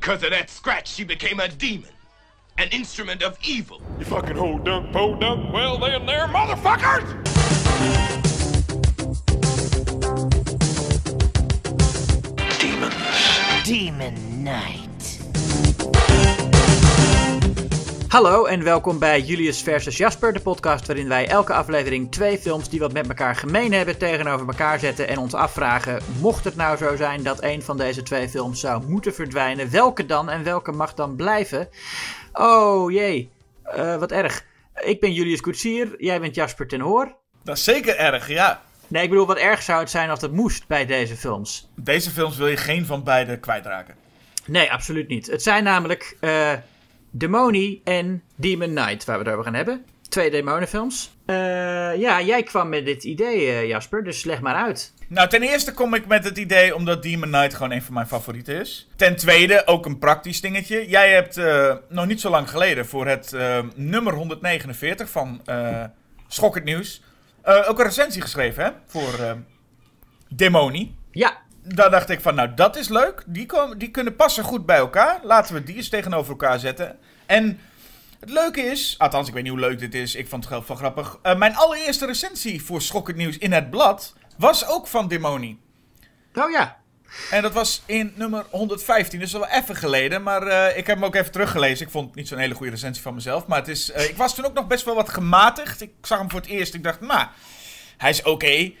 Because of that scratch, she became a demon. An instrument of evil. You fucking ho dunk, po dunk. Well, then there, motherfuckers! Demons. Demon Knight. Hallo en welkom bij Julius versus Jasper, de podcast waarin wij elke aflevering twee films die wat met elkaar gemeen hebben tegenover elkaar zetten en ons afvragen: mocht het nou zo zijn dat een van deze twee films zou moeten verdwijnen, welke dan en welke mag dan blijven? Oh jee, eh, wat erg. Ik ben Julius Koetsier, jij bent Jasper ten Hoor. Dat is zeker erg, ja. Nee, ik bedoel, wat erg zou het zijn als dat moest bij deze films? Deze films wil je geen van beide kwijtraken. Nee, absoluut niet. Het zijn namelijk uh, Demoni en Demon Knight waar we het over gaan hebben. Twee demonenfilms. Uh, ja, jij kwam met dit idee, uh, Jasper, dus leg maar uit. Nou, ten eerste kom ik met het idee omdat Demon Knight gewoon een van mijn favorieten is. Ten tweede, ook een praktisch dingetje. Jij hebt uh, nog niet zo lang geleden voor het nummer 149 van Schokkend Nieuws... ook een recensie geschreven, hè? Voor Demoni. Ja, daar dacht ik van, nou dat is leuk. Die, komen, die kunnen passen goed bij elkaar. Laten we die eens tegenover elkaar zetten. En het leuke is, althans ik weet niet hoe leuk dit is, ik vond het wel grappig. Uh, mijn allereerste recensie voor Schokkend Nieuws in het blad was ook van Demoni. Oh ja. En dat was in nummer 115, dus al even geleden. Maar uh, ik heb hem ook even teruggelezen. Ik vond het niet zo'n hele goede recensie van mezelf. Maar het is, uh, ik was toen ook nog best wel wat gematigd. Ik zag hem voor het eerst. Ik dacht, nou, hij is oké. Okay.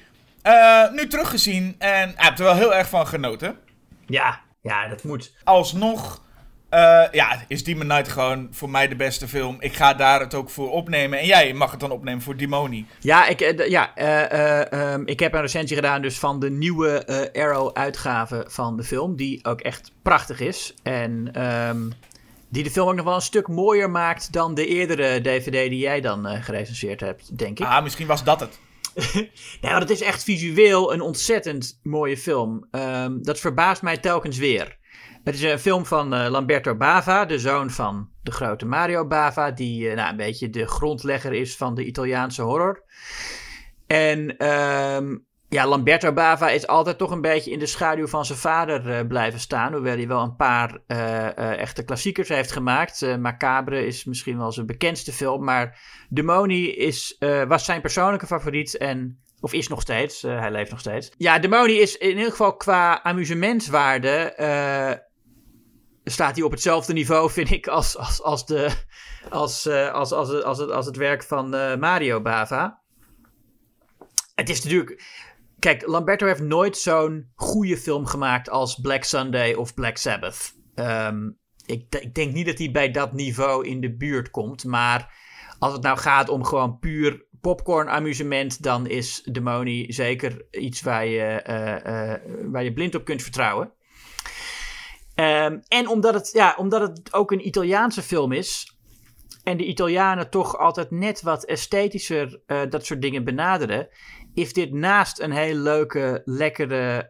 Uh, nu teruggezien en ik heb er wel heel erg van genoten. Ja, ja, dat moet. Alsnog uh, ja, is Demon Knight gewoon voor mij de beste film. Ik ga daar het ook voor opnemen. En jij mag het dan opnemen voor Demoni. Ja, ik, uh, ja uh, um, ik heb een recensie gedaan dus van de nieuwe Arrow-uitgave van de film. Die ook echt prachtig is. En um, die de film ook nog wel een stuk mooier maakt dan de eerdere DVD die jij dan gerecenseerd hebt, denk ik. Ah, misschien was dat het. nee, maar het is echt visueel een ontzettend mooie film. Um, dat verbaast mij telkens weer. Het is een film van uh, Lamberto Bava, de zoon van de grote Mario Bava, die uh, nou, een beetje de grondlegger is van de Italiaanse horror. En um, ja, Lamberto Bava is altijd toch een beetje in de schaduw van zijn vader uh, blijven staan. Hoewel hij wel een paar echte klassiekers heeft gemaakt. Macabre is misschien wel zijn bekendste film. Maar Demoni is, was zijn persoonlijke favoriet. En of is nog steeds, hij leeft nog steeds. Ja, Demoni is in ieder geval qua amusementswaarde. Staat hij op hetzelfde niveau, vind ik, als, als, als, de, als, als, als, als, het, als het werk van Mario Bava. Het is natuurlijk. Kijk, Lamberto heeft nooit zo'n goede film gemaakt als Black Sunday of Black Sabbath. Um, ik, ik denk niet dat hij bij dat niveau in de buurt komt. Maar als het nou gaat om gewoon puur popcorn amusement, dan is Demoni zeker iets waar je, uh, uh, waar je blind op kunt vertrouwen. Um, en omdat het, ja, omdat het ook een Italiaanse film is. En de Italianen toch altijd net wat esthetischer uh, dat soort dingen benaderen. Is dit naast een hele leuke, lekkere,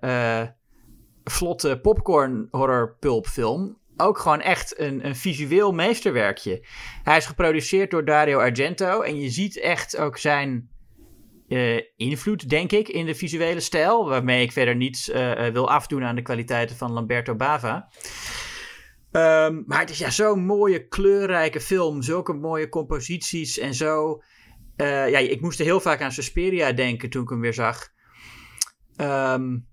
vlotte popcorn horror pulpfilm ook gewoon echt een, een visueel meesterwerkje. Hij is geproduceerd door Dario Argento. En je ziet echt ook zijn uh, invloed, denk ik, in de visuele stijl. Waarmee ik verder niets uh, wil afdoen aan de kwaliteiten van Lamberto Bava. Um, maar het is ja zo'n mooie, kleurrijke film. Zulke mooie composities en zo. Uh, ja, ik moest er heel vaak aan Suspiria denken toen ik hem weer zag. Um,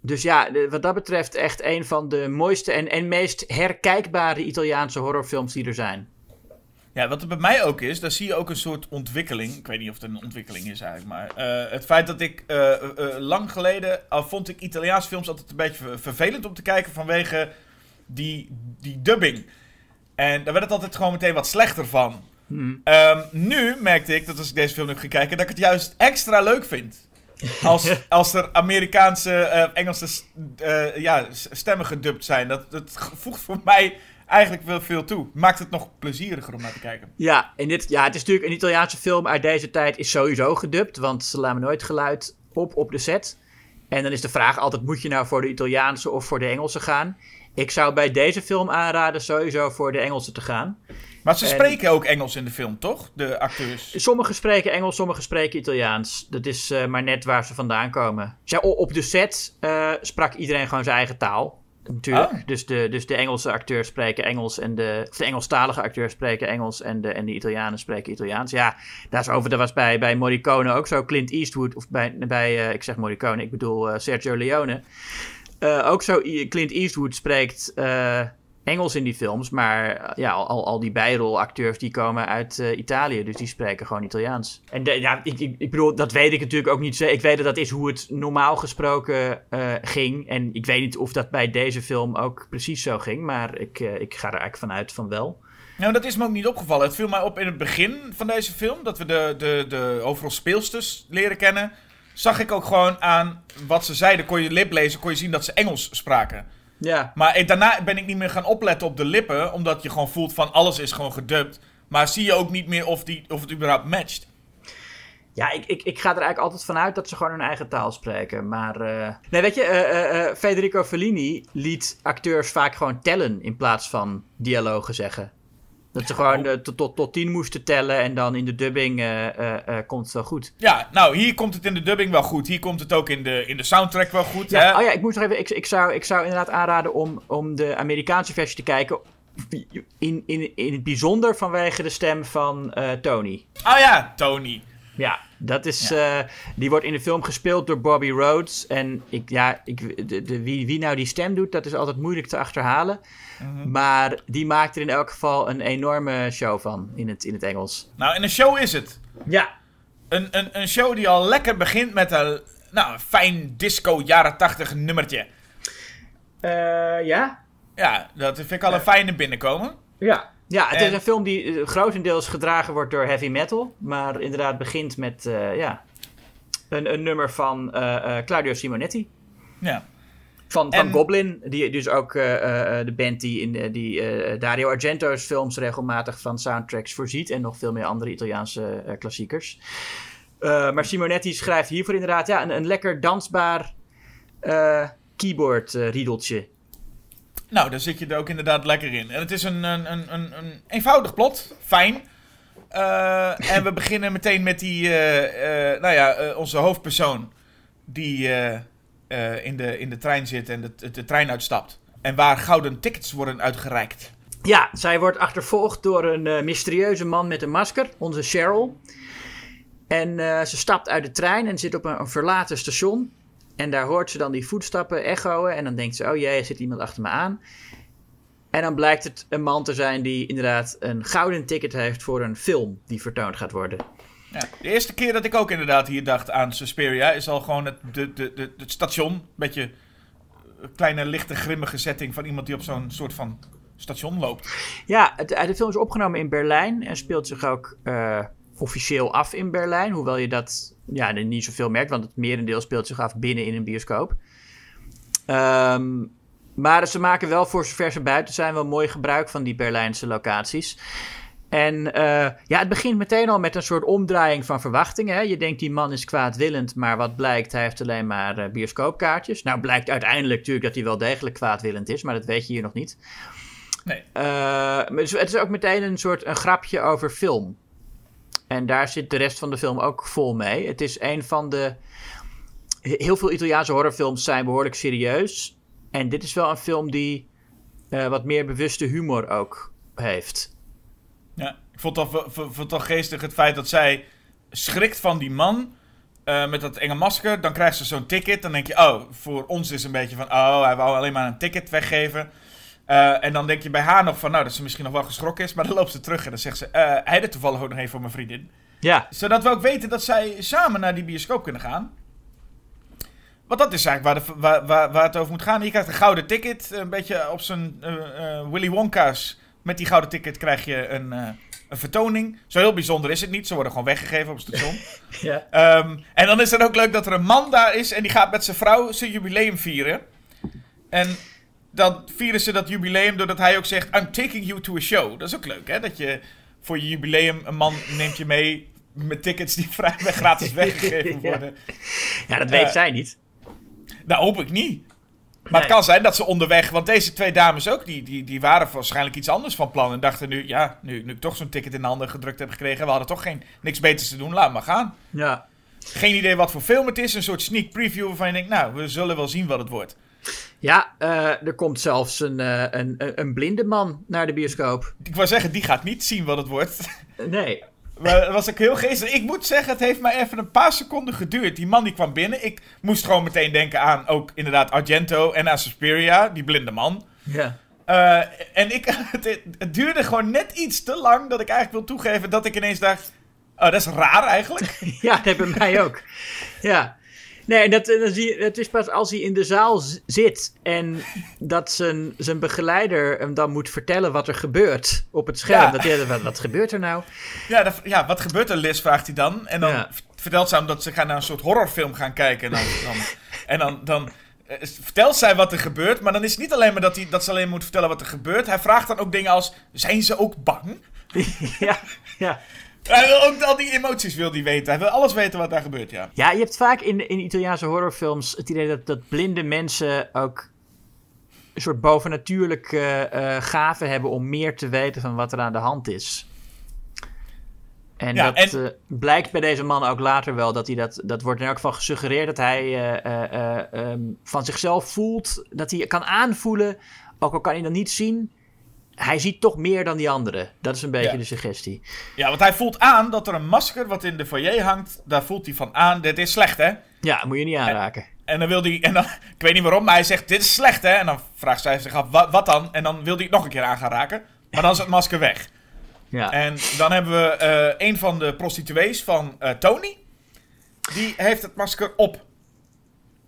dus ja, wat dat betreft echt een van de mooiste en, en meest herkijkbare Italiaanse horrorfilms die er zijn. Ja, wat er bij mij ook is, daar zie je ook een soort ontwikkeling. Ik weet niet of het een ontwikkeling is eigenlijk, maar uh, het feit dat ik uh, lang geleden al vond ik Italiaanse films altijd een beetje vervelend om te kijken vanwege die, die dubbing. En daar werd het altijd gewoon meteen wat slechter van. Hmm. Um, nu merkte ik dat als ik deze film heb gekeken, dat ik het juist extra leuk vind. Als, als er Amerikaanse, uh, Engelse uh, ja, stemmen gedubt zijn. Dat, dat voegt voor mij eigenlijk wel veel toe. Maakt het nog plezieriger om naar te kijken. Ja, en dit, ja, het is natuurlijk een Italiaanse film uit deze tijd is sowieso gedubt. Want ze laten nooit geluid op op de set. En dan is de vraag altijd, moet je nou voor de Italiaanse of voor de Engelse gaan? Ik zou bij deze film aanraden sowieso voor de Engelse te gaan. Maar ze spreken en, ook Engels in de film, toch? De acteurs. Sommigen spreken Engels, sommigen spreken Italiaans. Dat is uh, maar net waar ze vandaan komen. Zij, op de set uh, sprak iedereen gewoon zijn eigen taal. natuurlijk. Oh. Dus, de, dus de Engelse acteurs spreken Engels en de, of de Engelstalige acteurs spreken Engels en de, en de Italianen spreken Italiaans. Ja, daar is over. Dat was bij, bij Morricone ook zo. Clint Eastwood, of bij, bij eh, ik zeg Morricone, ik bedoel eh, Sergio Leone. Eh, ook zo, Clint Eastwood spreekt eh, Engels in die films, maar eh, ja, al, al die bijrolacteurs die komen uit eh, Italië, dus die spreken gewoon Italiaans. En ja, ik, ik, ik bedoel, dat weet ik natuurlijk ook niet. Ik weet dat dat is hoe het normaal gesproken eh, ging. En ik weet niet of dat bij deze film ook precies zo ging, maar ik, ik ga er eigenlijk vanuit van wel. Nou, dat is me ook niet opgevallen. Het viel mij op in het begin van deze film, dat we de, de, de overal speelsters leren kennen. Zag ik ook gewoon aan wat ze zeiden, kon je lip lezen, kon je zien dat ze Engels spraken. Ja, Maar daarna ben ik niet meer gaan opletten op de lippen, omdat je gewoon voelt van alles is gewoon gedubt. Maar zie je ook niet meer of, die, of het überhaupt matcht. Ja, ik, ik, ik ga er eigenlijk altijd vanuit dat ze gewoon hun eigen taal spreken. Maar. eh, Nee, weet je, eh, eh, eh, Federico Fellini liet acteurs vaak gewoon tellen in plaats van dialogen zeggen. Dat ze gewoon eh, tot, tot, tot tien moesten tellen en dan in de dubbing eh, eh, komt het wel goed. Ja, nou, hier komt het in de dubbing wel goed. Hier komt het ook in de, in de soundtrack wel goed. Ja, hè? oh ja, ik moest nog even. Ik, ik, zou, ik zou inderdaad aanraden om, om de Amerikaanse versie te kijken. In, in, in het bijzonder vanwege de stem van Tony. Oh ja, Tony. Ja, dat is. eh, die wordt in de film gespeeld door Bobby Rhodes. En ik, ja, ik, de, de, wie, wie nou die stem doet, dat is altijd moeilijk te achterhalen. Maar die maakt er in elk geval een enorme show van in het, in het Engels. Nou, en een show is het. Ja. Een, een, een show die al lekker begint met een, nou, een fijn disco jaren tachtig nummertje. Eh, ja? Ja, dat vind ik al een fijne binnenkomen. Ja. Ja, het En- is een film die eh, grotendeels gedragen wordt door heavy metal. Maar inderdaad begint met eh, ja, een, een nummer van eh, Claudio Simonetti. Ja. Van, van En- Goblin, die dus ook de band die in die, Dario Argento's films regelmatig van soundtracks voorziet. En nog veel meer andere Italiaanse klassiekers. Maar Simonetti schrijft hiervoor inderdaad ja, een, een lekker dansbaar keyboard riedeltje. Nou, daar zit je er ook inderdaad lekker in. En het is een, een, een, een, een eenvoudig plot. Fijn. Eh, en we beginnen meteen met die, eh, eh, nou ja, onze hoofdpersoon. Die in, de, in de trein zit en de, de trein uitstapt. En waar gouden tickets worden uitgereikt. Ja, zij wordt achtervolgd door een mysterieuze man met een masker, onze Cheryl. En ze stapt uit de trein en zit op een, een verlaten station. En daar hoort ze dan die voetstappen echoen. En dan denkt ze, oh jee, er zit iemand achter me aan. En dan blijkt het een man te zijn die inderdaad een gouden ticket heeft voor een film die vertoond gaat worden. Ja, de eerste keer dat ik ook inderdaad hier dacht aan Suspiria is al gewoon het, de, de, de, het station. Een beetje een kleine lichte grimmige setting van iemand die op zo'n soort van station loopt. Ja, het, de film is opgenomen in Berlijn en speelt zich ook eh, officieel af in Berlijn. Hoewel je dat ja, niet zoveel merkt, want het merendeel speelt zich af binnen in een bioscoop. Ehm, maar ze maken wel voor zover ze buiten zijn wel mooi gebruik van die Berlijnse locaties. En eh, ja, het begint meteen al met een soort omdraaiing van verwachtingen. Hè? Je denkt die man is kwaadwillend, maar wat blijkt, hij heeft alleen maar eh, bioscoopkaartjes. Nou blijkt uiteindelijk natuurlijk dat hij wel degelijk kwaadwillend is, maar dat weet je hier nog niet. Nee. Eh, maar het is ook meteen een soort een grapje over film. En daar zit de rest van de film ook vol mee. Het is een van de. Heel veel Italiaanse horrorfilms zijn behoorlijk serieus. En dit is wel een film die eh, wat meer bewuste humor ook heeft. Ja, ik vond het toch, geestig het feit dat zij schrikt van die man eh, met dat enge masker. Dan krijgt ze zo'n ticket. Dan denk je, oh, voor ons is een beetje van, oh, hij wou alleen maar een ticket weggeven. Eh, en dan denk je bij haar nog van, nou, dat ze misschien nog wel geschrokken is. Maar dan loopt ze terug en dan zegt ze, eh hij er toevallig ook nog even voor mijn vriendin. Ja, Zodat we ook weten dat zij samen naar die bioscoop kunnen gaan. Want dat is eigenlijk waar, de, waar, waar, waar het over moet gaan. Je krijgt een gouden ticket. Een beetje op zijn eh, Willy Wonka's. Met die gouden ticket krijg je een, een vertoning. Zo heel bijzonder is het niet. Ze worden gewoon weggegeven op het station. ja. Ehm, en dan is het ook leuk dat er een man daar is. En die gaat met zijn vrouw zijn jubileum vieren. En dan vieren ze dat jubileum doordat hij ook zegt... I'm taking you to a show. Dat is ook leuk, hè? Dat je voor je jubileum... Een man neemt je mee met tickets die vrijwel gratis weggegeven worden. ja dat weet Eh, zij niet. Nou, hoop ik niet. Maar Nee. het kan zijn dat ze onderweg... Want deze twee dames ook, die, die, die waren waarschijnlijk iets anders van plan. En dachten nu, ja, nu, nu ik toch zo'n ticket in de handen gedrukt heb gekregen... We hadden toch geen, niks beters te doen, laat maar gaan. Ja. Geen idee wat voor film het is. Een soort sneak preview waarvan je denkt, nou, we zullen wel zien wat het wordt. Ja, eh, er komt zelfs een, eh, een, een, een blinde man naar de bioscoop. Ik wou zeggen, die gaat niet zien wat het wordt. Nee. Maar dat was ik heel geestig. Ik moet zeggen, het heeft mij even een paar seconden geduurd. Die man die kwam binnen. Ik moest gewoon meteen denken aan ook inderdaad Argento en aan Suspiria, die blinde man. Ja. Eh, en ik, het, het duurde gewoon net iets te lang dat ik eigenlijk wil toegeven dat ik ineens dacht... Oh, dat is raar eigenlijk. Ja, dat bij mij ook. Ja. Nee, dat, dan zie je, het is pas als hij in de zaal zit en dat zijn, zijn begeleider hem dan moet vertellen wat er gebeurt op het scherm. Ja. Dat hij, wat, wat gebeurt er nou? Ja, dat- ja, wat gebeurt er, Liz, vraagt hij dan. En dan Ja. vertelt ze hem dat ze gaan naar een soort horrorfilm gaan kijken. En dan, dan, en dan, dan eh, vertelt zij wat er gebeurt. Maar dan is het niet alleen maar dat, hij, dat ze alleen moet vertellen wat er gebeurt. Hij vraagt dan ook dingen als, zijn ze ook bang? ja, ja. Hij wil ook al die emoties wil hij weten. Hij wil alles weten wat daar gebeurt, ja. ja, je hebt vaak in, in Italiaanse horrorfilms het idee dat, dat blinde mensen ook een soort bovennatuurlijke eh gaven hebben om meer te weten van wat er aan de hand is. En Ja, dat en- eh, blijkt bij deze man ook later wel dat hij dat. Dat wordt in elk geval gesuggereerd dat hij eh, ehm, van zichzelf voelt. Dat hij kan aanvoelen, ook al kan hij dat niet zien. Hij ziet toch meer dan die anderen. Dat is een beetje Ja. de suggestie. Ja, want hij voelt aan dat er een masker wat in de foyer hangt. Daar voelt hij van aan, dit is slecht, hè? Ja, moet je niet aanraken. En dan wil hij, en dan, ik weet niet waarom, maar hij zegt: Dit is slecht, hè? En dan vraagt zij zich af: "Wa- Wat dan? En dan wil hij het nog een keer aan gaan raken. Maar dan is het masker weg. Ja. En dan hebben we eh, een van de prostituees van eh, Tony. Die heeft het masker op.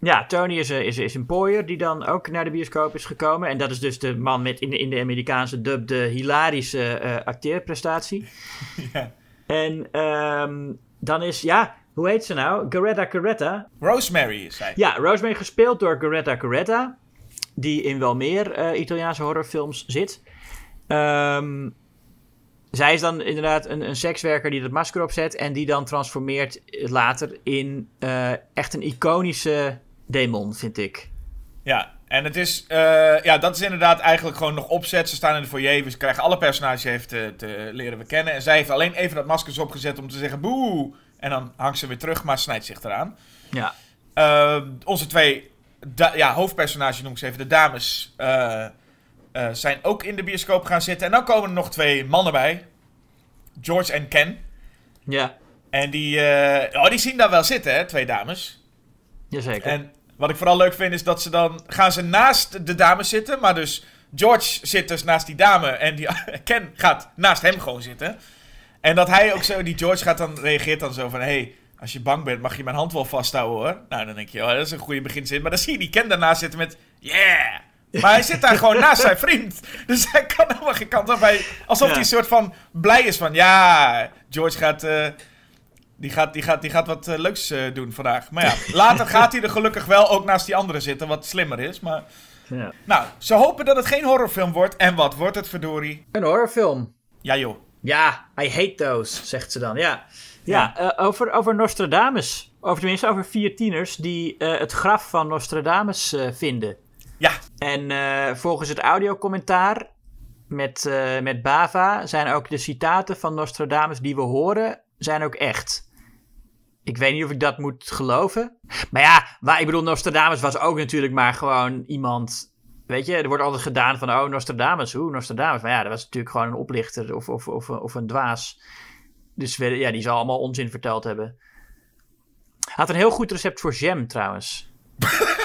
Ja, Tony is, een- is, is een pooier die dan ook naar de bioscoop is gekomen. En dat is dus de man met in de, in de Amerikaanse dub de hilarische eh acteerprestatie. Ja. En ehm, dan is, ja, hoe heet ze nou? Garetta Caretta. Rosemary is zij. Ja, Rosemary gespeeld door Garetta Caretta. Die in wel meer eh, Italiaanse horrorfilms zit. Ehm, zij is dan inderdaad een, een sekswerker die dat masker opzet. En die dan transformeert later in eh, echt een iconische demon, vind ik. Ja, en het is, eh, ja, dat is inderdaad eigenlijk gewoon nog opzet. Ze staan in de foyer, we krijgen alle personages even te, te leren we kennen. En zij heeft alleen even dat masker opgezet om te zeggen boe. En dan hangt ze weer terug, maar snijdt zich eraan. Ja. Eh, onze twee ja, hoofdpersonages, noem ik ze even, de dames, eh, zijn ook in de bioscoop gaan zitten. En dan komen er nog twee mannen bij. George en Ken. Ja, En die, oh, die zien daar wel zitten, hè, twee dames. Jazeker. En wat ik vooral leuk vind is dat ze dan gaan ze naast de dames zitten, maar dus George zit dus naast die dame en die Ken gaat naast hem gewoon zitten. En dat hij ook zo, die George gaat dan reageert dan zo van, hey, als je bang bent mag je mijn hand wel vasthouden hoor. Nou dan denk je, oh, dat is een goede beginzin. Maar dan zie je die Ken daarnaast zitten met, yeah. Maar hij zit daar gewoon naast zijn vriend. Dus hij kan helemaal geen kant op. Hij, alsof Ja. hij een soort van blij is van, ja, George gaat... eh, die gaat, die, gaat, die gaat wat eh, leuks eh, doen vandaag. Maar ja, later gaat hij er gelukkig wel ook naast die andere zitten, wat slimmer is. Maar, Ja. nou, ze hopen dat het geen horrorfilm wordt. En wat wordt het, verdorie? Een horrorfilm. Ja joh. Ja, I hate those, zegt ze dan. Ja, ja eh, over, over Nostradamus. Over tenminste over vier tieners die eh, het graf van Nostradamus eh, vinden. Ja, En eh, volgens het audiocommentaar met, eh, met Bava zijn ook de citaten van Nostradamus die we horen, zijn ook echt. Ik weet niet of ik dat moet geloven. Maar ja, waar, ik bedoel, Nostradamus was ook natuurlijk maar gewoon iemand. Weet je, er wordt altijd gedaan van, oh, Nostradamus, hoe, Nostradamus. Maar ja, dat was natuurlijk gewoon een oplichter of, of, of, of een dwaas. Dus we- ja, die zal allemaal onzin verteld hebben. Hij had een heel goed recept voor jam, trouwens.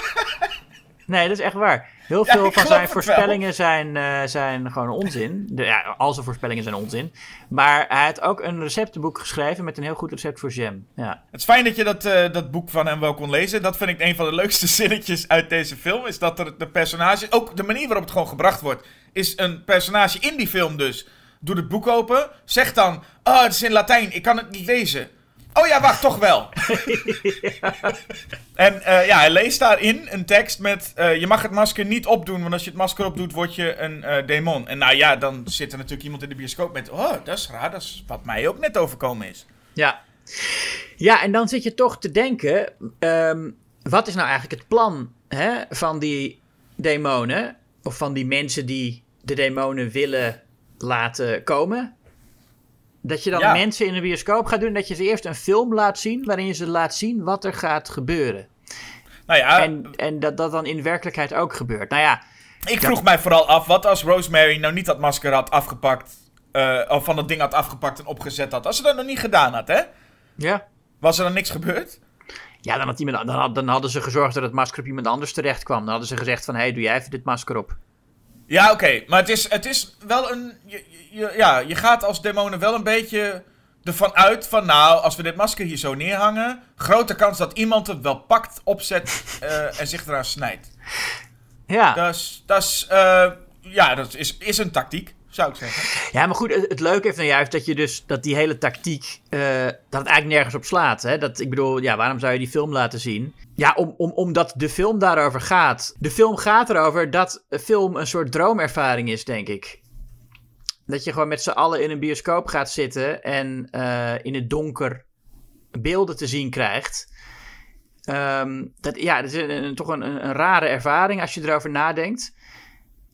Nee, dat is echt waar. Heel veel van zijn voorspellingen zijn, eh, zijn gewoon onzin. De, ja, al zijn voorspellingen zijn onzin. Maar hij had ook een receptenboek geschreven met een heel goed recept voor jam. Ja, het is fijn dat je dat, eh, dat boek van hem wel kon lezen. Dat vind ik een van de leukste zinnetjes uit deze film. Is dat er de personage, ook de manier waarop het gewoon gebracht wordt, is een personage in die film dus. Doet het boek open, zegt dan, oh het is in Latijn, ik kan het niet lezen. Oh ja, wacht, toch wel. En eh, ja, hij leest daarin een tekst met: eh, Je mag het masker niet opdoen, want als je het masker opdoet, word je een eh, demon. En nou ja, dan zit er natuurlijk iemand in de bioscoop met: Oh, dat is raar, dat is wat mij ook net overkomen is. ja. ja en dan zit je toch te denken: ehm, wat is nou eigenlijk het plan hè, van die demonen? Of van die mensen die de demonen willen laten komen? Dat je dan Ja. mensen in een bioscoop gaat doen, dat je ze eerst een film laat zien waarin je ze laat zien wat er gaat gebeuren. Nou ja, En, en dat dat dan in werkelijkheid ook gebeurt. Nou ja, ik vroeg mij vooral af, wat als Rosemary nou niet dat masker had afgepakt, eh, of van dat ding had afgepakt en opgezet had. Als ze dat nog niet gedaan had, hè? ja. Was er dan niks gebeurd? Ja, dan, had iemand, dan, had- dan hadden ze gezorgd dat het masker op iemand anders terecht kwam. Dan hadden ze gezegd van, hé, hey, doe jij even dit masker op. Ja, oké. Maar het is, het is wel een... Je, je- ja, je gaat als demonen wel een beetje ervan uit van... Nou, als we dit masker hier zo neerhangen... Grote kans dat iemand het wel pakt, opzet eh, en zich eraan snijdt. Ja. Dat is... Dat is eh, ja, dat is, is een tactiek, zou ik zeggen. Ja, maar goed, het, leuke is nou juist dat je dus dat die hele tactiek, eh, dat het eigenlijk nergens op slaat. Hè? Dat, ik bedoel, ja, waarom zou je die film laten zien? Ja, om, om, omdat de film daarover gaat. De film gaat erover dat film een soort droomervaring is, denk ik. Dat je gewoon met z'n allen in een bioscoop gaat zitten en eh, in het donker beelden te zien krijgt. Ehm, dat, ja, dat is toch een, een rare ervaring als je erover nadenkt.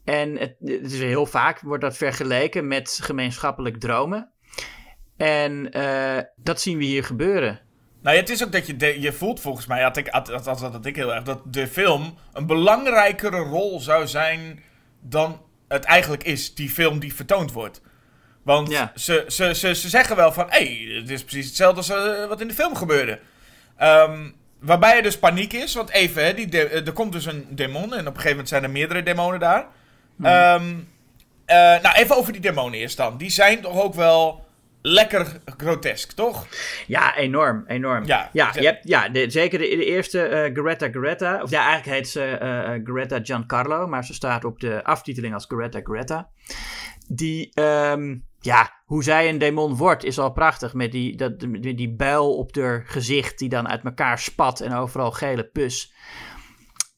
En het, het is heel vaak wordt dat vergeleken met gemeenschappelijk dromen. En eh, dat zien we hier gebeuren. Nou, ja, het is ook dat je, de- je voelt volgens mij, had ik, had, had, had, had ik heel erg, dat de film een belangrijkere rol zou zijn dan het eigenlijk is, die film die vertoond wordt. Want Ja. ze, ze, ze, ze zeggen wel van, hé, hey, het is precies hetzelfde als eh, wat in de film gebeurde. Ehm, waarbij er dus paniek is, want even, hè, die de- eh, er komt dus een demon en op een gegeven moment zijn er meerdere demonen daar. Ehm, eh, nou, even over die demonen eerst dan. Die zijn toch ook wel lekker grotesk, toch? Ja, enorm, enorm. Ja, je hebt, ja de, zeker de, de eerste eh Greta Greta. Of ja, eigenlijk heet ze eh, Greta Giancarlo, maar ze staat op de aftiteling als Greta Greta. Die, ehm, ja, hoe zij een demon wordt is al prachtig. Met die, dat, die, die buil op haar gezicht die dan uit elkaar spat en overal gele pus.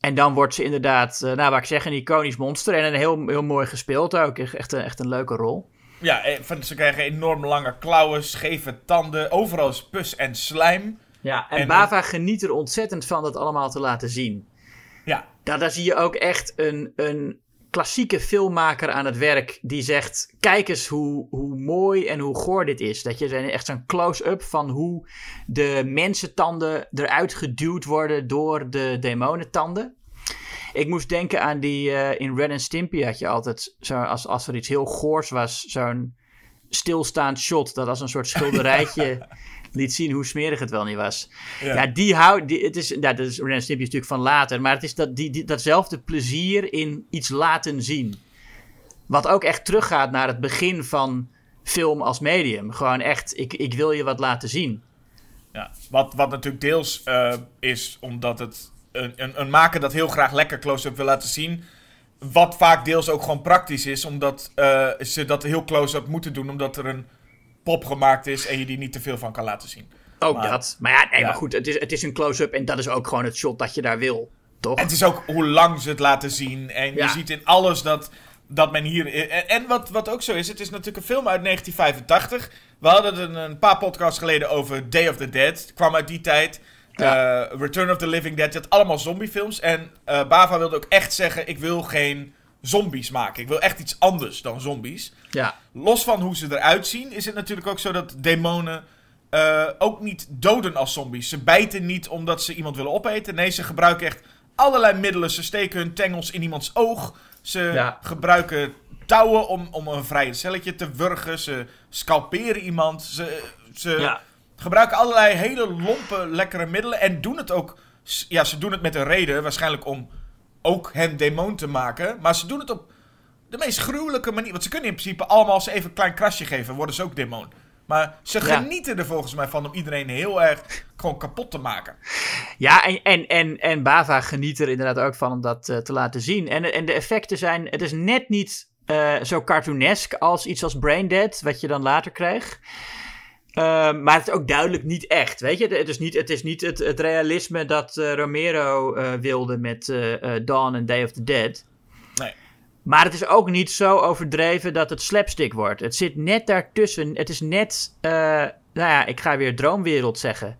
En dan wordt ze inderdaad, eh, nou wat ik zeg, een iconisch monster. En een heel, heel mooi gespeeld ook. Echt een, echt een leuke rol. Ja, eh, ze krijgen enorm lange klauwen, scheve tanden, overal is pus en slijm. Ja, en, En- Bava geniet er ontzettend van dat allemaal te laten zien. Ja, Ja, daar zie je ook echt een, een klassieke filmmaker aan het werk die zegt: Kijk eens hoe, hoe mooi en hoe goor dit is. Dat je echt zo'n close-up van hoe de mensentanden eruit geduwd worden door de demonentanden. Ik moest denken aan die. eh, in Ren and Stimpy had je altijd, zo, als, als er iets heel goors was, zo'n stilstaand shot dat als een soort schilderijtje liet zien hoe smerig het wel niet was. Ja, die houdt. Het is, ja, dat is Ren Stimpy natuurlijk van later, maar het is dat, die, die, datzelfde plezier in iets laten zien. Wat ook echt teruggaat naar het begin van film als medium. Gewoon echt, ik, ik wil je wat laten zien. ja. Wat, wat natuurlijk deels eh, is omdat het een, een, een maker dat heel graag lekker close-up wil laten zien. Wat vaak deels ook gewoon praktisch is, omdat eh, ze dat heel close-up moeten doen, omdat er een pop gemaakt is en je die niet te veel van kan laten zien. Ook Maar- dat. Maar ja, nee, ja. maar goed, het is, het is een close-up en dat is ook gewoon het shot dat je daar wil. Toch? En het is ook hoe lang ze het laten zien. En Ja. je ziet in alles dat, dat men hier. En, en wat, wat ook zo is, het is natuurlijk een film uit 1985. We hadden het een, een paar podcasts geleden over Day of the Dead. Het kwam uit die tijd. Ja. Eh, Return of the Living Dead. Je had allemaal zombiefilms. En eh, Bava wilde ook echt zeggen: ik wil geen zombies maken. Ik wil echt iets anders dan zombies. Ja. Los van hoe ze eruit zien, is het natuurlijk ook zo dat demonen eh, ook niet doden als zombies. Ze bijten niet omdat ze iemand willen opeten. Nee, ze gebruiken echt allerlei middelen. Ze steken hun tengels in iemands oog. Ze Ja. gebruiken touwen om, om een vrije celletje te wurgen. Ze scalperen iemand. Ze, ze Ja. gebruiken allerlei hele lompe, lekkere middelen. En doen het ook. Ja, ze doen het met een reden. Waarschijnlijk om ook hen demon te maken. Maar ze doen het op de meest gruwelijke manier. Want ze kunnen in principe allemaal, als ze even een klein krasje geven, worden ze ook demon. Maar ze Ja. genieten er volgens mij van om iedereen heel erg gewoon kapot te maken. Ja, en, en, en, en Bava geniet er inderdaad ook van om dat eh, te laten zien. En, en de effecten zijn, het is net niet eh, zo cartoonesk als iets als Braindead, wat je dan later kreeg. Ehm, maar het is ook duidelijk niet echt, weet je. Het is niet het, is niet het, het realisme dat eh, Romero eh, wilde met eh, Dawn en Day of the Dead. Nee. Maar het is ook niet zo overdreven dat het slapstick wordt. Het zit net daartussen. Het is net, nou ja, ik ga weer droomwereld zeggen.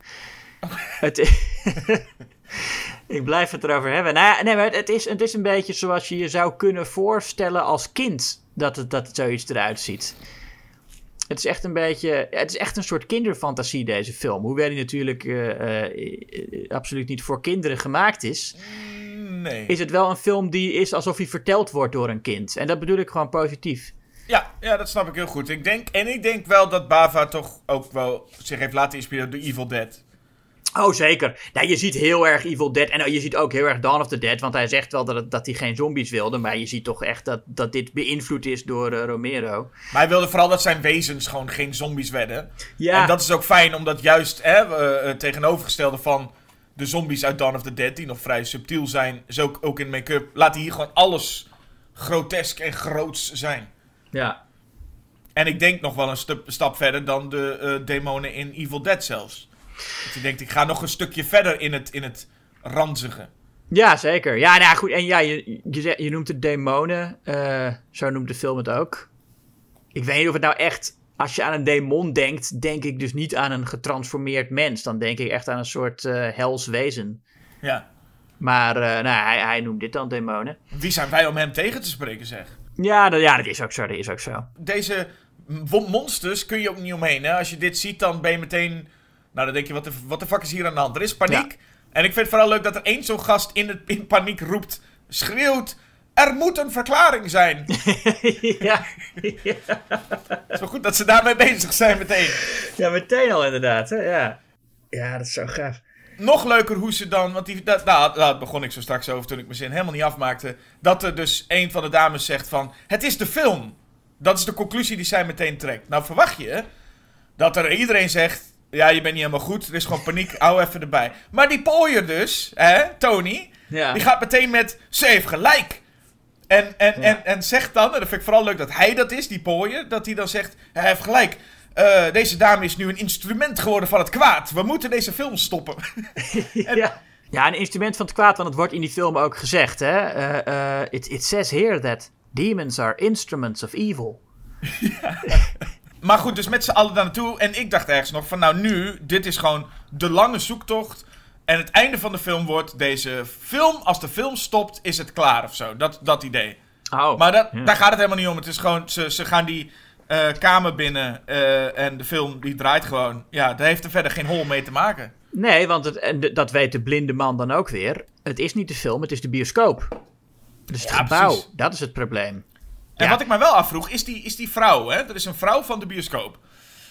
het, ik blijf het erover hebben. Nou ja, nee, maar het is, het is een beetje zoals je je zou kunnen voorstellen als kind dat het, dat het zoiets eruit ziet. Het is echt een beetje. Het is echt een soort kinderfantasie, deze film. Hoewel die natuurlijk eh, eh, absoluut niet voor kinderen gemaakt is. Nee. Is het wel een film die is alsof hij verteld wordt door een kind. En dat bedoel ik gewoon positief. Ja, ja, dat snap ik heel goed. Ik denk, en ik denk wel dat Bava toch ook wel zich heeft laten inspireren door Evil Dead. Oh, zeker. Nou, je ziet heel erg Evil Dead. En je ziet ook heel erg Dawn of the Dead. Want hij zegt wel dat, dat hij geen zombies wilde. Maar je ziet toch echt dat, dat dit beïnvloed is door eh, Romero. Maar hij wilde vooral dat zijn wezens gewoon geen zombies werden. Ja. En dat is ook fijn, omdat juist hè, eh, het tegenovergestelde van de zombies uit Dawn of the Dead, die nog vrij subtiel zijn, is ook, ook in make-up, laat hier gewoon alles grotesk en groots zijn. Ja. En ik denk nog wel een stap verder dan de eh, demonen in Evil Dead zelfs. Dat je denkt, ik ga nog een stukje verder in het, in het ranzige. Ja, zeker. Ja, nou goed. En ja, je, je, je noemt het demonen. eh, zo noemt de film het ook. Ik weet niet of het nou echt... Als je aan een demon denkt, denk ik dus niet aan een getransformeerd mens. Dan denk ik echt aan een soort eh hels wezen. Ja. Maar eh, nou, hij, hij noemt dit dan demonen. Wie zijn wij om hem tegen te spreken, zeg? Ja, dat, ja, dat is ook zo. Dat is ook zo. Deze mo- monsters kun je ook niet omheen. Hè? Als je dit ziet, dan ben je meteen... Nou, dan denk je, wat de, wat de fuck is hier aan de hand? Er is paniek. En ik vind het vooral leuk dat er één zo'n gast in, het, in paniek roept, schreeuwt... Er moet een verklaring zijn. ja. Het is wel goed dat ze daarmee bezig zijn meteen. ja, meteen al inderdaad. Hè? Ja. ja, dat is zo gaaf. Nog leuker hoe ze dan, want die, dat, nou, daar begon ik zo straks over toen ik mijn zin helemaal niet afmaakte. Dat er dus een van de dames zegt van, het is de film. Dat is de conclusie die zij meteen trekt. Nou verwacht je dat er iedereen zegt, ja je bent niet helemaal goed, er is gewoon paniek, hou even erbij. Maar die pooier dus, hè, Tony, Ja. die gaat meteen met, ze heeft gelijk. En, en, Ja. en, en zegt dan, en dat vind ik vooral leuk dat hij dat is, die pooier, dat hij dan zegt, hij heeft gelijk. Eh, deze dame is nu een instrument geworden van het kwaad. We moeten deze film stoppen. ja. ja, een instrument van het kwaad, want het wordt in die film ook gezegd. Hè? Eh, eh, it, it says here that demons are instruments of evil. Maar goed, dus met z'n allen daar naartoe. En ik dacht ergens nog van, nou nu, dit is gewoon de lange zoektocht. En het einde van de film wordt deze film, als de film stopt, is het klaar of zo. Dat, dat idee. Oh, Maar dat, daar gaat het helemaal niet om. Het is gewoon, ze, ze gaan die eh, kamer binnen eh, en de film die draait gewoon. Ja, daar heeft er verder geen hol mee te maken. Nee, want het, en dat weet de blinde man dan ook weer. Het is niet de film, het is de bioscoop. Dus het Ja, gebouw, precies. dat is het probleem. En wat ik me wel afvroeg, is die, is die vrouw, hè? Er is een vrouw van de bioscoop.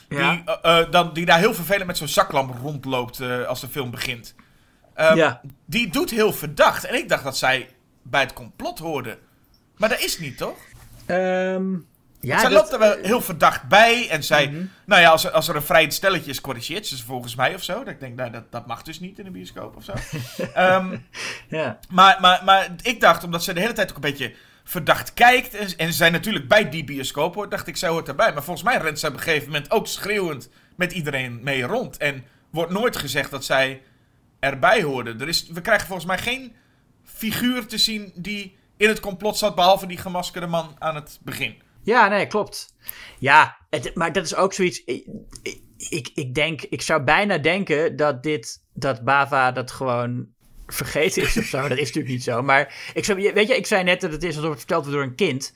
Die, eh, eh, dan, die daar heel vervelend met zo'n zaklamp rondloopt eh, als de film begint. Ehm. Die doet heel verdacht. En ik dacht dat zij bij het complot hoorde. Maar dat is niet, toch? Ehm, ja, zij dat- loopt er wel heel verdacht bij. En zij, Mhm. nou ja, als er, als er een vrij stelletje is, corrigeert ze ze volgens mij of zo. Dat ik denk, nou, dat, dat mag dus niet in een bioscoop of zo. Ehm, ja. maar, maar, maar ik dacht, omdat ze de hele tijd ook een beetje verdacht kijkt. En, en ze zijn natuurlijk bij die bioscoop hoort, dacht ik, zij hoort erbij. Maar volgens mij rent ze op een gegeven moment ook schreeuwend met iedereen mee rond. En wordt nooit gezegd dat zij erbij hoorde. Er is, we krijgen volgens mij geen figuur te zien die in het complot zat, behalve die gemaskerde man aan het begin. Ja, nee, klopt. Ja, het, maar dat is ook zoiets. Ik, ik, ik denk, ik zou bijna denken dat dit, dat Bava dat gewoon vergeten is of zo. Dat is natuurlijk niet zo. Maar ik weet je, ik zei net dat het is alsof het verteld wordt door een kind.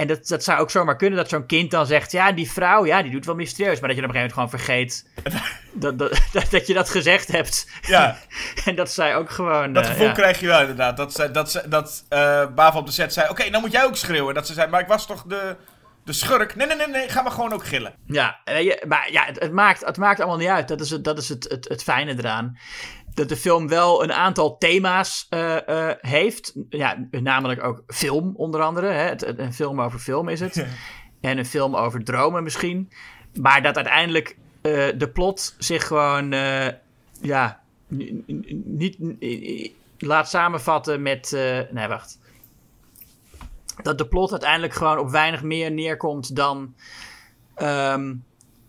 En dat, dat zou ook zomaar kunnen dat zo'n kind dan zegt: Ja, die vrouw, ja, die doet wel mysterieus. Maar dat je op een gegeven moment gewoon vergeet dat, dat, dat, dat je dat gezegd hebt. Ja, En dat zij ook gewoon. dat eh, gevoel ja. krijg je wel inderdaad. Dat, ze, dat, ze, dat Bava op de set zei, oké, nou moet jij ook schreeuwen. Dat ze zei, maar ik was toch de, de schurk? Nee, nee, nee, nee, ga maar gewoon ook gillen. Ja, maar ja, het, het, maakt, het maakt allemaal niet uit. Dat is het, dat is het, het, het fijne eraan. Dat de film wel een aantal thema's eh, eh, heeft. Ja, namelijk ook film, onder andere. Hè. Het, het- een film over film is het. En een film over dromen misschien. Maar dat uiteindelijk eh, de plot zich gewoon... ja, niet laat samenvatten met... nee, wacht. Dat de plot uiteindelijk gewoon op weinig meer neerkomt dan... Ehm,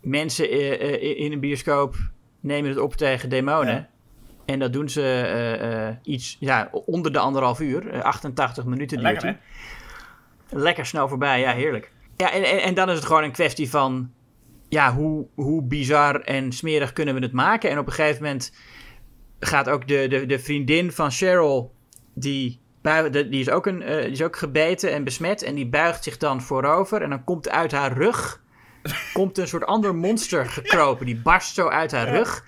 mensen eh, in een bioscoop nemen het op tegen demonen. Ja. En dat doen ze eh, eh, iets ja, onder de anderhalf uur. Eh, 88 minuten duurt Lekker. Lekker snel voorbij, ja, heerlijk. Ja, en, en, en dan is het gewoon een kwestie van... Ja, hoe, hoe bizar en smerig kunnen we het maken? En op een gegeven moment gaat ook de, de, de vriendin van Cheryl... Die, die, is ook een, eh, die is ook gebeten en besmet. En die buigt zich dan voorover. En dan komt uit haar rug komt een soort ander monster gekropen. Die barst zo uit haar rug.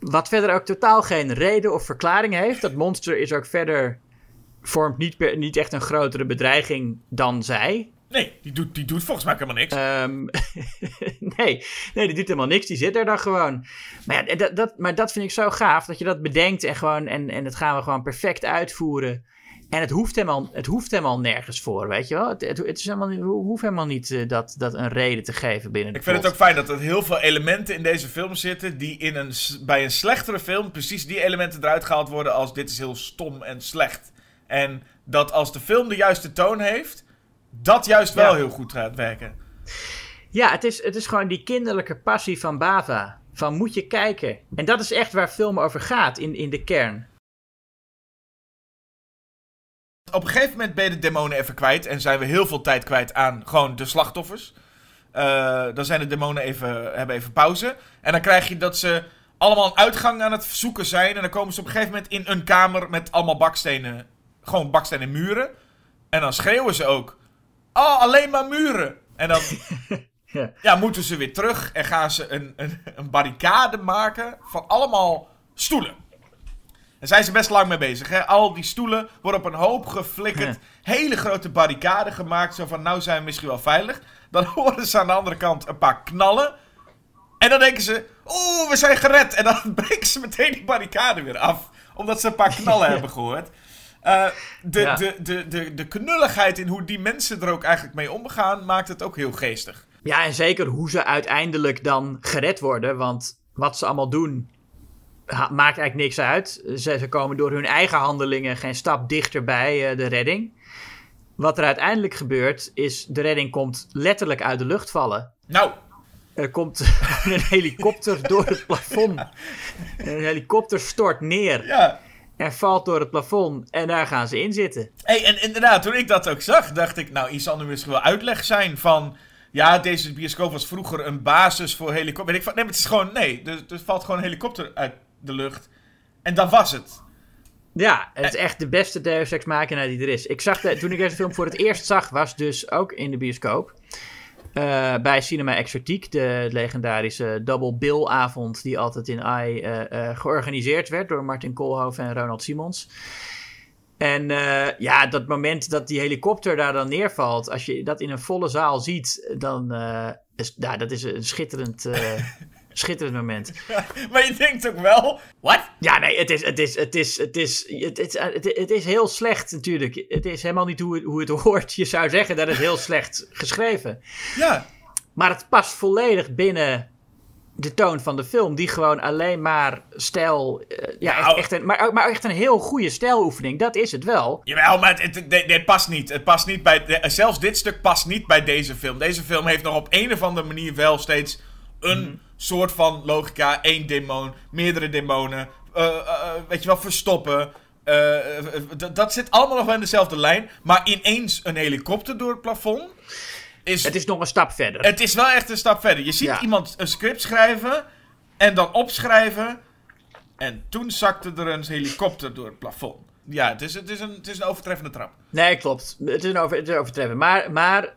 Wat verder ook totaal geen reden of verklaring heeft. Dat monster is ook verder. vormt niet, per- niet echt een grotere bedreiging dan zij. Nee, die doet, die doet volgens mij helemaal niks. Ehm, nee, nee, die doet helemaal niks. Die zit er dan gewoon. Maar, ja, dat, dat, maar dat vind ik zo gaaf. Dat je dat bedenkt en gewoon. En, en dat gaan we gewoon perfect uitvoeren. En het hoeft helemaal, het hoeft helemaal nergens voor, weet je wel. Het, het, het is helemaal, hoeven helemaal niet eh, dat, dat een reden te geven binnen de Ik vind het ook fijn dat er heel veel elementen in deze film zitten die in een, bij een slechtere film precies die elementen eruit gehaald worden als dit is heel stom en slecht. En dat als de film de juiste toon heeft, dat juist wel Ja. heel goed gaat werken. Ja, het is, het is gewoon die kinderlijke passie van Bava. Van moet je kijken. En dat is echt waar film over gaat in, in de kern. Op een gegeven moment ben je de demonen even kwijt en zijn we heel veel tijd kwijt aan gewoon de slachtoffers. Eh, dan zijn de demonen even, hebben even pauze. En dan krijg je dat ze allemaal een uitgang aan het zoeken zijn. En dan komen ze op een gegeven moment in een kamer met allemaal bakstenen. Gewoon bakstenen muren. En dan schreeuwen ze ook. Oh, alleen maar muren. En dan Ja. ja, moeten ze weer terug en gaan ze een, een, een barricade maken van allemaal stoelen. Daar zijn ze best lang mee bezig. Hè? Al die stoelen worden op een hoop geflikkerd. Hele grote barricade gemaakt. Zo van, nou zijn we misschien wel veilig. Dan horen ze aan de andere kant een paar knallen. En dan denken ze, oeh, we zijn gered. En dan breken ze meteen die barricade weer af. Omdat ze een paar knallen hebben gehoord. Eh, de, Ja. de, de, de, de knulligheid in hoe die mensen er ook eigenlijk mee omgaan, maakt het ook heel geestig. Ja, en zeker hoe ze uiteindelijk dan gered worden. Want wat ze allemaal doen, maakt eigenlijk niks uit. Ze, ze komen door hun eigen handelingen geen stap dichter bij eh, de redding. Wat er uiteindelijk gebeurt, is de redding komt letterlijk uit de lucht vallen. Nou, Er komt een helikopter door het plafond. Een helikopter stort neer ja. en valt door het plafond. En daar gaan ze in zitten. Hey, en inderdaad, toen ik dat ook zag, dacht ik, nou, zal nu misschien wel uitleg zijn van... Ja, deze bioscoop was vroeger een basis voor helikopter. Ik van, nee, maar het is gewoon, nee, er, er valt gewoon een helikopter uit de lucht. En dat was het. Ja, het is echt de beste Deus Ex Machina die er is. Ik zag de, toen ik deze film voor het eerst zag, was dus ook in de bioscoop. Eh, bij Cinema Exotiek, de legendarische double bill avond die altijd in AI eh, eh, georganiseerd werd door Martin Koolhoven en Ronald Simons. En ja, dat moment dat die helikopter daar dan neervalt, als je dat in een volle zaal ziet, dan is ja, dat is een schitterend, schitterend moment. Maar je denkt ook wel, wat? Ja, nee, het is, het is, het is, het is, het is, het is, het is heel slecht natuurlijk. Het is helemaal niet hoe het, hoe het hoort. Je zou zeggen dat het heel slecht geschreven. Ja. Maar het past volledig binnen de toon van de film, die gewoon alleen maar stijl. Uh, ja, Nou, echt, echt een, maar, maar echt een heel goede stijloefening. Dat is het wel. Jawel, maar het, het, het, het past niet. Het past niet bij. De, zelfs dit stuk past niet bij deze film. Deze film heeft nog op een of andere manier wel steeds een mm. Soort van logica. Eén demon, meerdere demonen. Uh, uh, weet je wel, verstoppen. Uh, dat zit allemaal nog wel in dezelfde lijn. Maar ineens een helikopter door het plafond. Is, het is nog een stap verder. Het is wel echt een stap verder. Je ziet ja. iemand een script schrijven en dan opschrijven. En toen zakte er een helikopter door het plafond. Ja, het is, het is, een, het is een overtreffende trap. Nee, klopt. Het is een, over, het is overtreffend. Maar, maar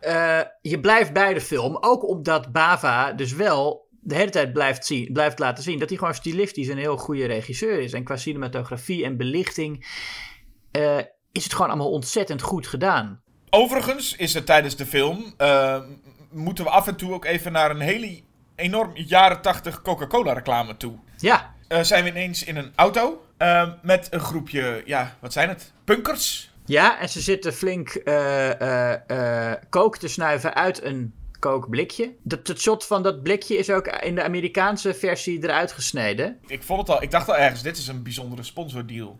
je blijft bij de film. Ook omdat Bava dus wel de hele tijd blijft, zien, blijft laten zien dat hij gewoon stilistisch een heel goede regisseur is. En qua cinematografie en belichting uh, is het gewoon allemaal ontzettend goed gedaan. Overigens is er tijdens de film. Uh, moeten we af en toe ook even naar een hele enorm jaren 80 Coca-Cola reclame toe. Ja. Uh, zijn we ineens in een auto met een groepje, ja, wat zijn het? Punkers. Ja, en ze zitten flink kook te snuiven uit een kookblikje. Dat, het shot van dat blikje is ook in de Amerikaanse versie eruit gesneden. Ik vond het al, ik dacht al ergens, dit is een bijzondere sponsordeal.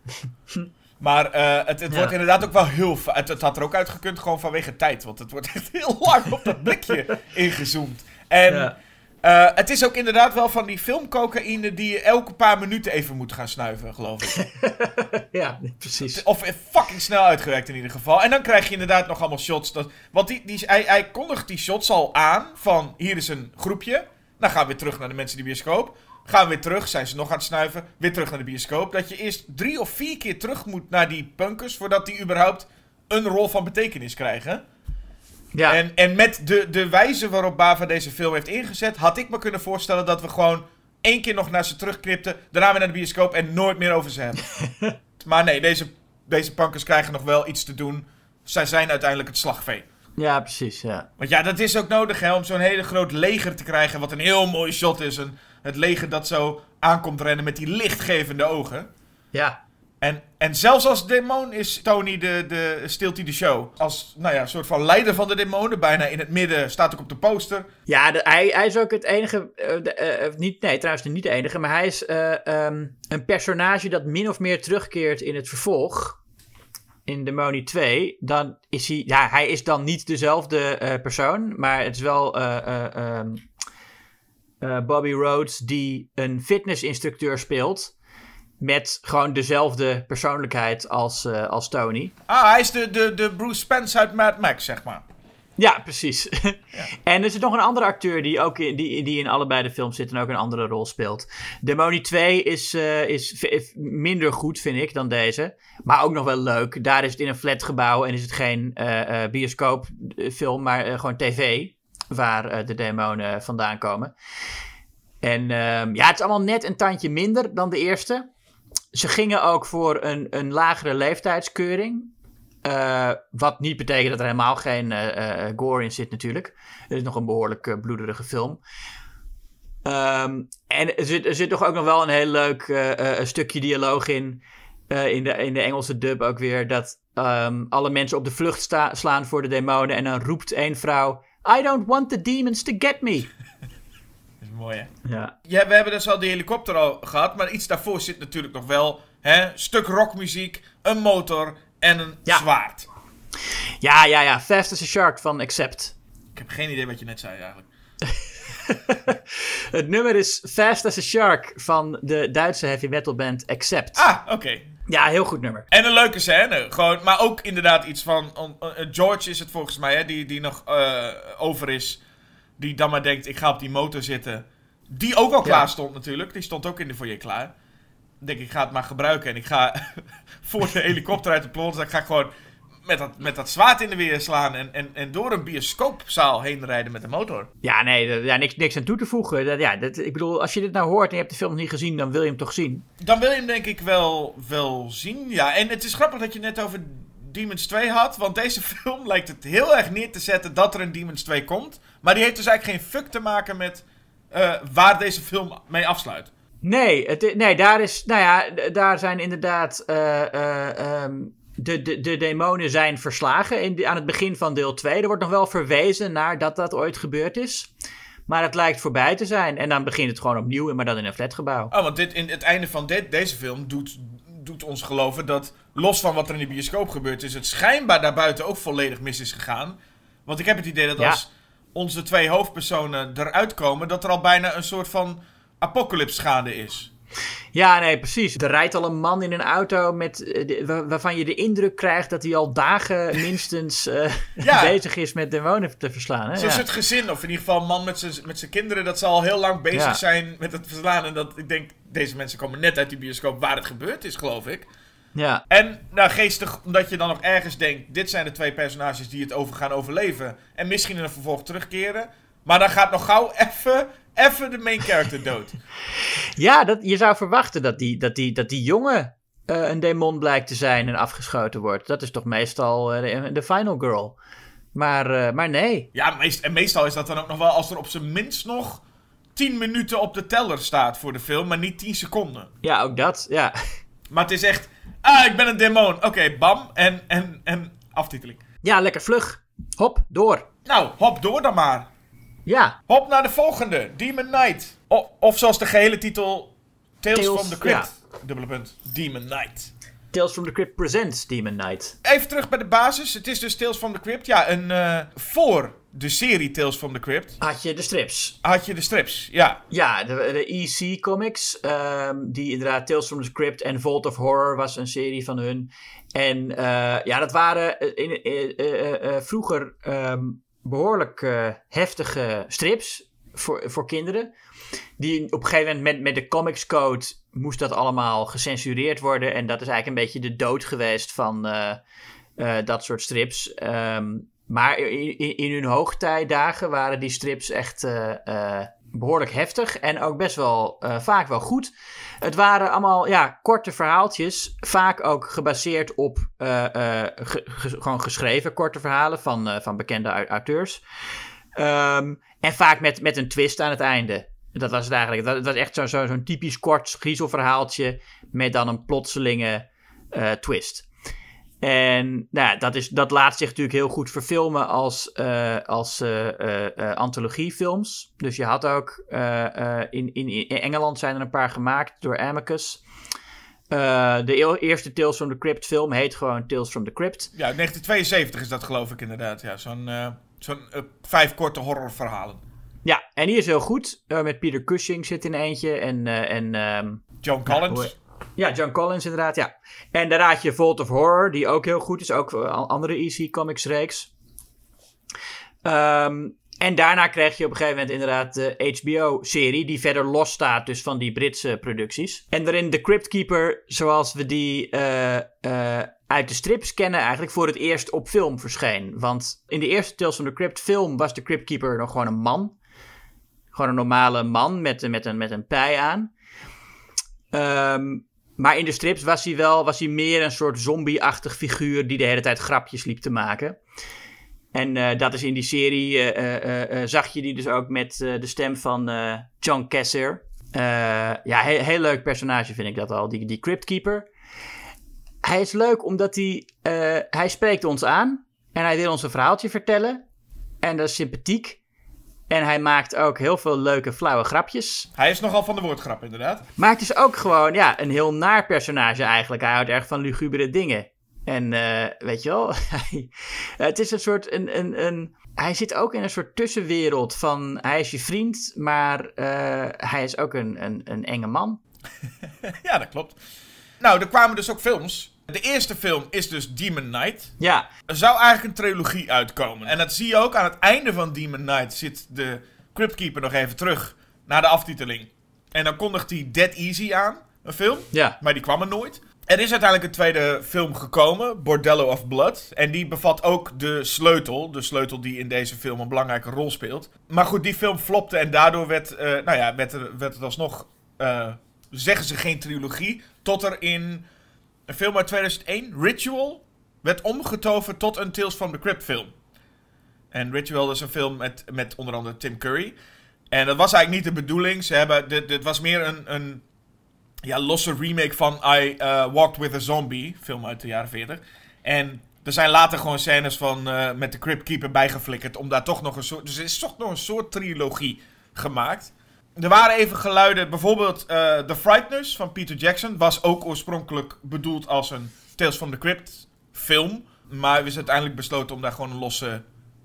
Maar uh, het, het ja. wordt inderdaad ook wel heel... Het, het had er ook uitgekund gewoon vanwege tijd. Want het wordt echt heel lang op dat blikje ingezoomd. En ja. Uh, het is ook inderdaad wel van die filmcocaïne... die je elke paar minuten even moet gaan snuiven, geloof ik. ja, precies. Of fucking snel uitgewerkt in ieder geval. En dan krijg je inderdaad nog allemaal shots. Dat, want die, die, hij, hij kondigt die shots al aan van... Hier is een groepje. Dan gaan we weer terug naar de mensen die bioscoop. Gaan we weer terug, zijn ze nog aan het snuiven. Weer terug naar de bioscoop. Dat je eerst drie of vier keer terug moet naar die punkers. Voordat die überhaupt een rol van betekenis krijgen. Ja. En, en met de, de wijze waarop Bava deze film heeft ingezet, had ik me kunnen voorstellen dat we gewoon één keer nog naar ze terugknipten, daarna weer naar de bioscoop en nooit meer over ze hebben. maar nee, deze, deze pankers krijgen nog wel iets te doen. Zij zijn uiteindelijk het slagvee. ja, precies. Ja. Want ja, dat is ook nodig hè, om zo'n hele groot leger te krijgen, wat een heel mooi shot is. En het leger dat zo aankomt rennen met die lichtgevende ogen. ja. En, en zelfs als demon is Tony de, de hij de show. Als nou ja, soort van leider van de demonen, bijna in het midden, staat ook op de poster. Ja, hij, hij is ook het enige. eh, eh, niet, nee, trouwens niet de enige. Maar hij is eh, ehm, een personage dat min of meer terugkeert in het vervolg. In Demoni 2. Dan is hij. Ja, hij is dan niet dezelfde persoon. Maar het is wel. eh, eh, ehm, eh, Bobby Rhodes die een fitnessinstructeur speelt. Met gewoon dezelfde persoonlijkheid als, eh, als Tony. Ah, hij is de, de, de Bruce Spence uit Mad Max, zeg maar. Ja, precies. en er zit nog een andere acteur die, ook in, die, die in allebei de films zit en ook een andere rol speelt. Demoni 2 is, eh, is minder goed, vind ik, dan deze. Maar ook nog wel leuk. Daar is het in een flatgebouw en is het geen eh, bioscoopfilm, maar gewoon tv. Waar de demonen vandaan komen. En ehm, ja, het is allemaal net een tandje minder dan de eerste. Ze gingen ook voor een, een lagere leeftijdskeuring. Eh, wat niet betekent dat er helemaal geen eh, eh, gore in zit natuurlijk. Het is nog een behoorlijk eh, bloederige film. Ehm, en er zit, er zit toch ook nog wel een heel leuk stukje dialoog in. in, de, in de Engelse dub ook weer. Dat ehm, alle mensen op de vlucht slaan voor de demonen. En dan roept één vrouw... I don't want the demons to get me. Ja, Ja, we hebben dus al die helikopter al gehad, maar iets daarvoor zit natuurlijk nog wel hè, stuk rockmuziek, een motor en een Ja. zwaard. ja, ja. ja. Fast as a Shark van Accept. Ik heb geen idee wat je net zei eigenlijk. Het nummer is Fast as a Shark van de Duitse heavy metal band Accept. Ah, oké. Ja, heel goed nummer. En een leuke scène, gewoon, maar ook inderdaad iets van. on- eh, George is het volgens mij, hè, die, die nog eh, over is. Die dan maar denkt: ik ga op die motor zitten. Die ook al Ja. klaar stond natuurlijk. Die stond ook in de foyer klaar. Ik denk, ik ga het maar gebruiken. En ik ga voor de helikopter uit de plot. Dan ga ik gewoon met dat, met dat zwaard in de weer slaan. En, en, en door een bioscoopzaal heen rijden met de motor. Ja, nee, er- ja, niks, niks aan toe te voegen. Dat, ja, dat, ik bedoel, als je dit nou hoort en je hebt de film nog niet gezien, dan wil je hem toch zien. Dan wil je hem denk ik wel, wel zien. Ja, en het is grappig dat je net over Demons 2 had. Want deze film lijkt het heel erg neer te zetten dat er een Demons 2 komt. Maar die heeft dus eigenlijk geen fuck te maken met eh, waar deze film mee afsluit. Nee, het, nee daar, is, nou ja, daar zijn inderdaad. eh, eh, ehm, de, de, de demonen zijn verslagen in, aan het begin van deel 2. Er wordt nog wel verwezen naar dat dat ooit gebeurd is. Maar het lijkt voorbij te zijn. En dan begint het gewoon opnieuw, maar dan in een flatgebouw. Oh, want dit, in het einde van dit, deze film doet, doet ons geloven dat, los van wat er in de bioscoop gebeurd is, het schijnbaar daarbuiten ook volledig mis is gegaan. Want ik heb het idee dat Ja. Onze twee hoofdpersonen eruit komen, dat er al bijna een soort van apocalypse gaande is. Ja, nee, precies. Er rijdt al een man in een auto met, eh, waarvan je de indruk krijgt dat hij al dagen minstens eh, Ja. bezig is met demonen te verslaan. Hè? Zo'n Ja. soort gezin, of in ieder geval een man met zijn met zijn kinderen, dat ze al heel lang bezig Ja. zijn met het verslaan. En dat ik denk, deze mensen komen net uit die bioscoop waar het gebeurd is, geloof ik. Ja. En nou, geestig, omdat je dan nog ergens denkt: dit zijn de twee personages die het over gaan overleven. En misschien in een vervolg terugkeren. Maar dan gaat nog gauw even, even de main character dood. Ja, dat, je zou verwachten dat die, dat die, dat die jongen eh, een demon blijkt te zijn en afgeschoten wordt. Dat is toch meestal eh, de, de final girl. Maar, eh, maar nee. Ja, meest, en meestal is dat dan ook nog wel als er op zijn minst nog 10 minuten op de teller staat voor de film, maar niet 10 seconden. Ja, ook dat. Ja. Maar het is echt: ah, ik ben een demon. Oké, bam. En, en, en aftiteling. ja, lekker vlug. Hop, door. Nou, hop door dan maar. Ja, Hop naar de volgende, Demon Knight. O- of zoals de gehele titel, Tales, Tales, from the Crypt. Dubbele punt, Demon Knight. Tales from the Crypt presents Demon Knight. Even terug bij de basis. Het is dus Tales from the Crypt. Ja, een, eh, voor de serie Tales from the Crypt Had je de strips. had je de strips. Ja, Ja, de, de EC Comics, ehm, die inderdaad Tales from the Crypt en Vault of Horror was een serie van hun. En eh, ja, dat waren eh, in, eh, vroeger ehm, behoorlijk eh, heftige strips voor, voor kinderen. Die op een gegeven moment met, met de Comics Code moest dat allemaal gecensureerd worden. En dat is eigenlijk een beetje de dood geweest van dat soort strips. Ehm, maar in, in, hun hoogtijdagen waren die strips echt eh, eh, behoorlijk heftig en ook best wel eh, vaak wel goed. Het waren allemaal ja, korte verhaaltjes, vaak ook gebaseerd op ge- ge- gewoon geschreven korte verhalen van, van bekende au- auteurs. Ehm, en vaak met, met een twist aan het einde. Dat was eigenlijk. Dat, was echt zo- zo- zo'n typisch kort griezelverhaaltje met dan een plotselinge twist. En nou, dat, is, dat laat zich natuurlijk heel goed verfilmen als, eh, als eh, eh, eh, antologiefilms. Dus je had ook in, in, in Engeland zijn er een paar gemaakt door Amicus. De eerste Tales from the Crypt film heet gewoon Tales from the Crypt. Ja, 1972 is dat geloof ik inderdaad. Ja, zo'n zo'n vijf korte horrorverhalen. Ja, en die is heel goed. Met Peter Cushing zit in eentje. En, en ehm, Joan Collins. Ja, John Collins inderdaad, ja. En daar raad je Vault of Horror, die ook heel goed is. Ook andere EC Comics reeks. Ehm, en daarna krijg je op een gegeven moment inderdaad de HBO-serie, die verder los staat dus van die Britse producties. En daarin The Crypt Keeper, zoals we die eh, eh, uit de strips kennen, eigenlijk voor het eerst op film verscheen. Want in de eerste Tales from the Crypt film was de Crypt Keeper nog gewoon een man. Gewoon een normale man met, met, een, met een pij aan. Ehm, maar in de strips was hij wel was hij meer een soort zombie-achtig figuur die de hele tijd grapjes liep te maken. En eh, dat is in die serie, eh, eh, zag je die dus ook met de stem van John. Eh, ja, heel, leuk personage vind ik dat al, die, die Crypt Keeper. Hij is leuk omdat hij, hij spreekt ons aan en hij wil ons een verhaaltje vertellen. En dat is sympathiek. En hij maakt ook heel veel leuke flauwe grapjes. Hij is nogal van de woordgrap inderdaad. Maar het is ook gewoon ja, een heel naar personage eigenlijk. Hij houdt erg van lugubere dingen. En eh, weet je wel, het is een soort. Een, een, een, hij zit ook in een soort tussenwereld van. Hij is je vriend, maar eh, hij is ook een, een, een enge man. ja, dat klopt. Nou, er kwamen dus ook films. De eerste film is dus Demon Knight. Ja, Er zou eigenlijk een trilogie uitkomen. En dat zie je ook aan het einde van Demon Knight zit de Crypt Keeper nog even terug naar de aftiteling. En dan kondigt hij Dead Easy aan, een film. ja. Maar die kwam er nooit. Er is uiteindelijk een tweede film gekomen, Bordello of Blood. En die bevat ook de sleutel. De sleutel die in deze film een belangrijke rol speelt. Maar goed, die film flopte en daardoor werd, eh, nou ja, werd, er, werd het alsnog, eh, zeggen ze geen trilogie. Tot er in een film uit 2001, Ritual, werd omgetoverd tot een Tales from the Crypt film. En Ritual is een film met, met onder andere Tim Curry. En dat was eigenlijk niet de bedoeling. Ze hebben, dit, dit was meer een, een ja, losse remake van I uh, Walked with a Zombie, film uit de jaren 40. En er zijn later gewoon scènes van uh, met de Crypt Keeper bijgeflikkerd om daar toch nog een soort, dus er is toch nog een soort trilogie gemaakt. Er waren even geluiden, bijvoorbeeld uh, The Frighteners van Peter Jackson was ook oorspronkelijk bedoeld als een Tales from the Crypt film, maar er is uiteindelijk besloten om daar gewoon een losse,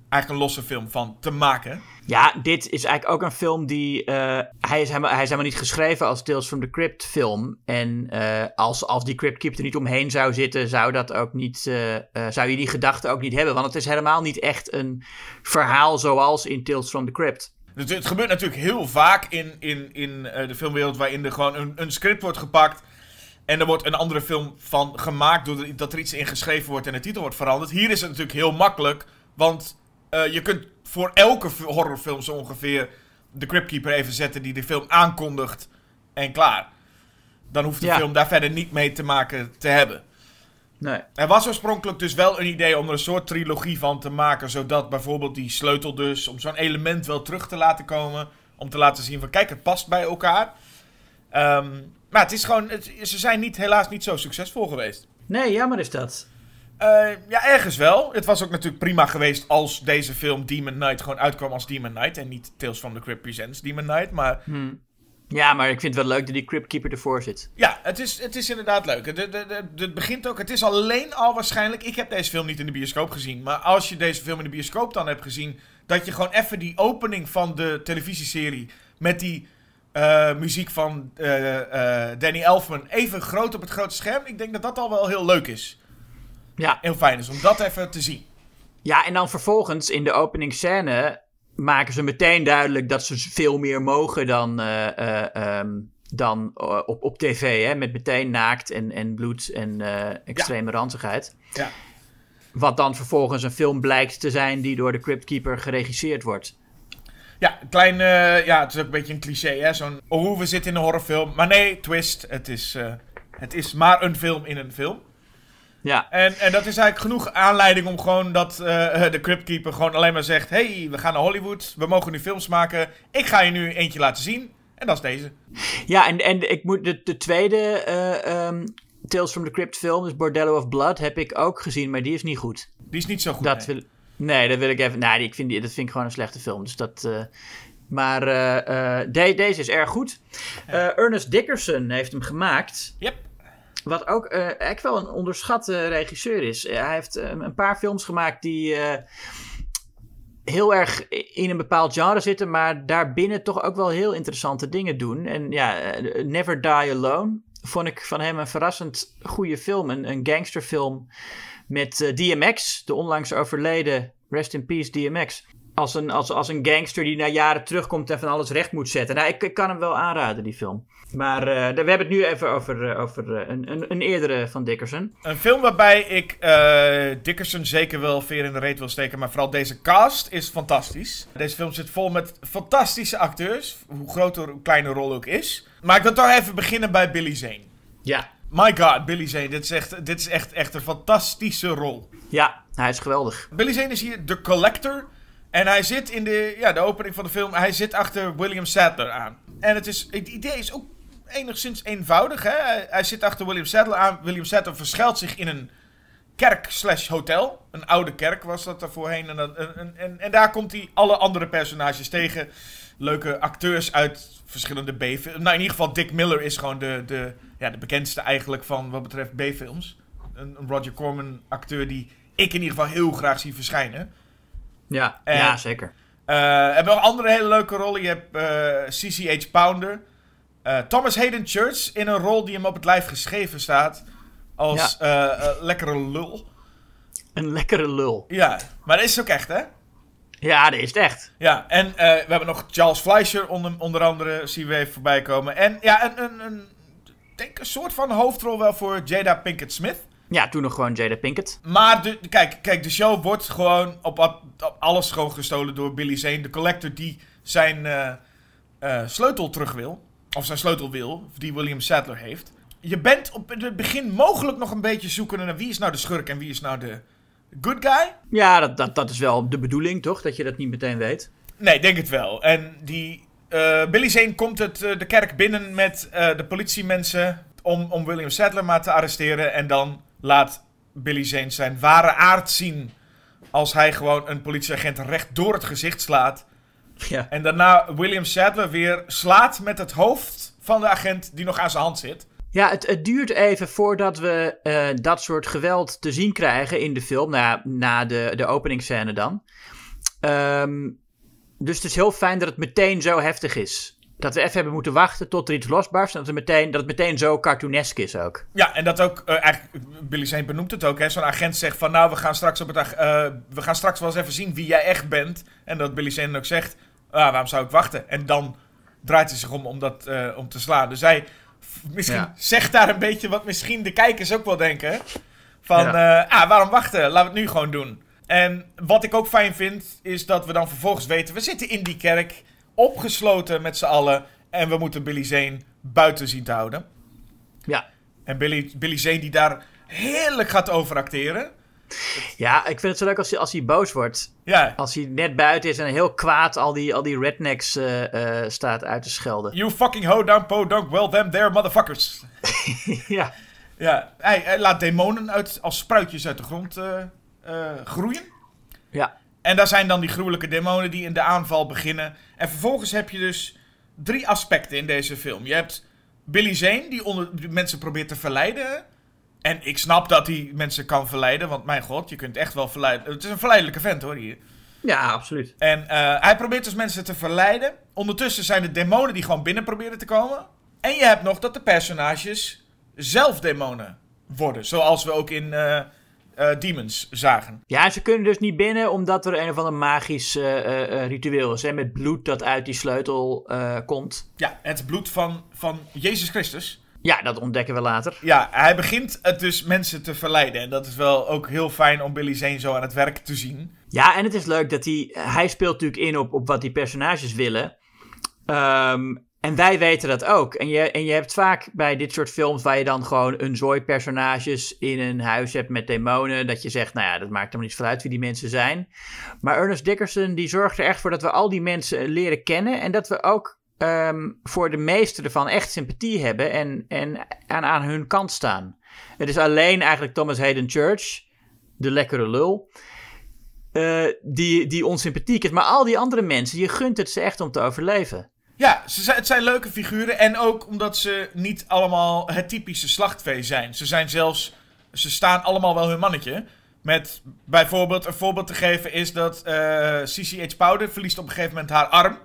eigenlijk een losse film van te maken. Ja, dit is eigenlijk ook een film die. Uh, hij, is helemaal, hij is helemaal niet geschreven als Tales from the Crypt film. En uh, als, als die Crypt Keeper er niet omheen zou zitten, zou, dat ook niet, zou je die gedachte ook niet hebben. Want het is helemaal niet echt een verhaal zoals in Tales from the Crypt. Dus het gebeurt natuurlijk heel vaak in, in, in de filmwereld waarin er gewoon een, een script wordt gepakt. En er wordt een andere film van gemaakt doordat er iets in geschreven wordt en de titel wordt veranderd. Hier is het natuurlijk heel makkelijk, want je kunt voor elke horrorfilm zo ongeveer de Cryptkeeper even zetten die de film aankondigt en klaar. Dan hoeft de ja. film daar verder niet mee te maken te hebben. Nee. Er was oorspronkelijk dus wel een idee om er een soort trilogie van te maken, zodat bijvoorbeeld die sleutel dus, om zo'n element wel terug te laten komen, om te laten zien van kijk, het past bij elkaar. Um, maar het is gewoon, het, ze zijn niet, helaas niet zo succesvol geweest. Nee, jammer is dat. Uh, ja, ergens wel. Het was ook natuurlijk prima geweest als deze film Demon Knight gewoon uitkwam als Demon Knight. En niet Tales from the Crypt Presents Demon Knight. Maar... Hmm. Ja, maar ik vind het wel leuk dat die Crypt Keeper ervoor zit. Ja, het is, het is inderdaad leuk. Het, het, het, het begint ook... Het is alleen al waarschijnlijk... Ik heb deze film niet in de bioscoop gezien. Maar als je deze film in de bioscoop dan hebt gezien... Dat je gewoon even die opening van de televisieserie... Met die uh, muziek van uh, uh, Danny Elfman... Even groot op het grote scherm. Ik denk dat dat al wel heel leuk is. Ja. Heel fijn is om dat even te zien. Ja, en dan vervolgens in de openingsscène maken ze meteen duidelijk dat ze veel meer mogen dan, uh, uh, um, dan uh, op, op tv. Hè? Met meteen naakt en, en bloed en extreme ja. ranzigheid. Ja. wat dan vervolgens een film blijkt te zijn die door de Cryptkeeper geregisseerd wordt. Ja, klein, eh, ja, het is ook een beetje een cliché, hè. Zo'n, oh, we zitten in een horrorfilm. Maar nee, twist, het is, eh, het is maar een film in een film. Ja, En, en dat is eigenlijk genoeg aanleiding om gewoon dat eh, de Cryptkeeper gewoon alleen maar zegt... hey, we gaan naar Hollywood, we mogen nu films maken. Ik ga je nu eentje laten zien. En dat is deze. ja en, en ik moet de, de tweede eh, ehm, Tales from the Crypt film, dus Bordello of Blood, heb ik ook gezien, maar die is niet goed. Die is niet zo goed. dat nee. wil, nee, dat wil ik even. Nee, ik vind die, dat vind ik gewoon een slechte film. Dus dat. eh, maar de- deze is erg goed. Ernest Dickerson heeft hem gemaakt. Yep. Wat ook eh eigenlijk wel een onderschatte regisseur is. Eh, hij heeft eh, een paar films gemaakt die eh, heel erg in een bepaald genre zitten, maar daarbinnen toch ook wel heel interessante dingen doen. En ja, Never Die Alone vond ik van hem een verrassend goede film. Een, een gangsterfilm met DMX, de onlangs overleden Rest in Peace DMX. Als een, als, als een gangster die na jaren terugkomt en van alles recht moet zetten. Nou, ik, ik kan hem wel aanraden, die film. Maar eh, we hebben het nu even over, eh, over eh, een, een, een eerdere van Dickerson. Een film waarbij ik eh, Dickerson zeker wel veer in de reet wil steken. Maar vooral deze cast is fantastisch. Deze film zit vol met fantastische acteurs. Hoe groter hoe kleine rol ook is. Maar ik wil toch even beginnen bij Billy Zane. Ja. My god, Billy Zane. Dit is echt, dit is echt, echt een fantastische rol. Ja, hij is geweldig. Billy Zane is hier de collector. En hij zit in de, ja, de opening van de film. Hij zit achter William Sadler aan. En het, is, het idee is ook enigszins eenvoudig. Hè? Hij, zit achter William Sadler aan. William Sadler verschuilt zich in een kerk slash hotel. Een oude kerk was dat er voorheen. En, dat- en, en, en, en daar komt hij alle andere personages tegen. Leuke acteurs uit verschillende B-films. Nou, in ieder geval Dick Miller is gewoon de, de, ja, de bekendste eigenlijk van wat betreft B-films. Een, een Roger Corman acteur die ik in ieder geval heel graag zie verschijnen. Ja, En- ja zeker. Eh hebben nog andere hele leuke rollen. Je hebt eh, CCH Pounder. Eh, Thomas Hayden Church in een rol die hem op het lijf geschreven staat. Als lekkere lul. Een lekkere lul. Ja, maar dat is ook echt, hè? Ja, dat is het echt. Ja, en we hebben nog Charles Fleischer onder, onder andere, zien we even voorbij komen. En ja, een, een, een, ik denk een soort van hoofdrol wel voor Jada Pinkett Smith. Ja, toen nog gewoon Jada Pinkett. Maar de, kijk, kijk, de show wordt gewoon op, alles gewoon gestolen door Billy Zane. De collector die zijn eh, eh, sleutel terug wil. Of zijn sleutel wil, die William Sadler heeft. Je bent op het begin mogelijk nog een beetje zoekende naar wie is nou de schurk en wie is nou de good guy. Ja, dat, dat, dat is wel de bedoeling, toch? Dat je dat niet meteen weet. Nee, denk het wel. En die eh, Billy Zane komt het, de kerk binnen met de politiemensen om, om William Sadler maar te arresteren. En dan laat Billy Zane zijn ware aard zien als hij gewoon een politieagent recht door het gezicht slaat. Ja. En daarna William Sadler weer slaat met het hoofd van de agent die nog aan zijn hand zit. Ja, het, het duurt even voordat we eh, dat soort geweld te zien krijgen in de film. Nou ja, na de, de openingsscène dan. Ehm, dus het is heel fijn dat het meteen zo heftig is. Dat we even hebben moeten wachten tot er iets losbarst. En dat, er meteen, dat het meteen zo cartoonesk is ook. Ja, en dat ook, eh, eigenlijk, Billy Zane benoemt het ook, hè. Zo'n agent zegt van, nou, we gaan straks op het, eh, we gaan straks wel eens even zien wie jij echt bent. En dat Billy Zane ook zegt, ah, waarom zou ik wachten? En dan draait hij zich om om, dat, eh, om te slaan. Dus hij misschien Ja. zegt daar een beetje wat misschien de kijkers ook wel denken. Van, ah, waarom wachten? Laten we het nu gewoon doen. En wat ik ook fijn vind, is dat we dan vervolgens weten, we zitten in die kerk, opgesloten met z'n allen. En we moeten Billy Zane buiten zien te houden. Ja. En Billy, Billy Zane die daar heerlijk gaat overacteren. Ja, ik vind het zo leuk als hij, als hij boos wordt. Ja, Als hij net buiten is en heel kwaad al die, al die rednecks eh, eh, staat uit te schelden. you fucking ho down po donk well them there motherfuckers. ja. Ja, hij, hij laat demonen uit, als spruitjes uit de grond eh, groeien. Ja. En daar zijn dan die gruwelijke demonen die in de aanval beginnen. En vervolgens heb je dus drie aspecten in deze film. Je hebt Billy Zane, die, onder, die mensen probeert te verleiden. En ik snap dat hij mensen kan verleiden, want mijn god, je kunt echt wel verleiden. Het is een verleidelijke vent hoor hier. Ja, absoluut. En eh, hij probeert dus mensen te verleiden. Ondertussen zijn er demonen die gewoon binnen proberen te komen. En je hebt nog dat de personages zelf demonen worden. Zoals we ook in eh, eh, Demons zagen. Ja, ze kunnen dus niet binnen omdat er een of ander magisch eh, eh, ritueel is. Hè, met bloed dat uit die sleutel komt. Ja, het bloed van, van Jezus Christus. Ja, dat ontdekken we later. Ja, hij begint het dus mensen te verleiden. En dat is wel ook heel fijn om Billy Zane zo aan het werk te zien. Ja, en het is leuk dat hij... Hij speelt natuurlijk in op, op wat die personages willen. Ehm, en wij weten dat ook. En je, en je hebt vaak bij dit soort films waar je dan gewoon een zooi personages in een huis hebt met demonen. Dat je zegt, nou ja, dat maakt helemaal niet veel uit wie die mensen zijn. Maar Ernest Dickerson die zorgt er echt voor dat we al die mensen leren kennen. En dat we ook ehm, voor de meeste ervan echt sympathie hebben en, en aan, aan hun kant staan. Het is alleen eigenlijk Thomas Hayden Church, de lekkere lul. eh, die, die onsympathiek is. Maar al die andere mensen, je gunt het ze echt om te overleven. Ja, ze zijn, het zijn leuke figuren. En ook omdat ze niet allemaal het typische slachtvee zijn. Ze zijn zelfs. Ze staan allemaal wel hun mannetje. Met bijvoorbeeld een voorbeeld te geven is dat eh CCH Powder verliest op een gegeven moment haar arm.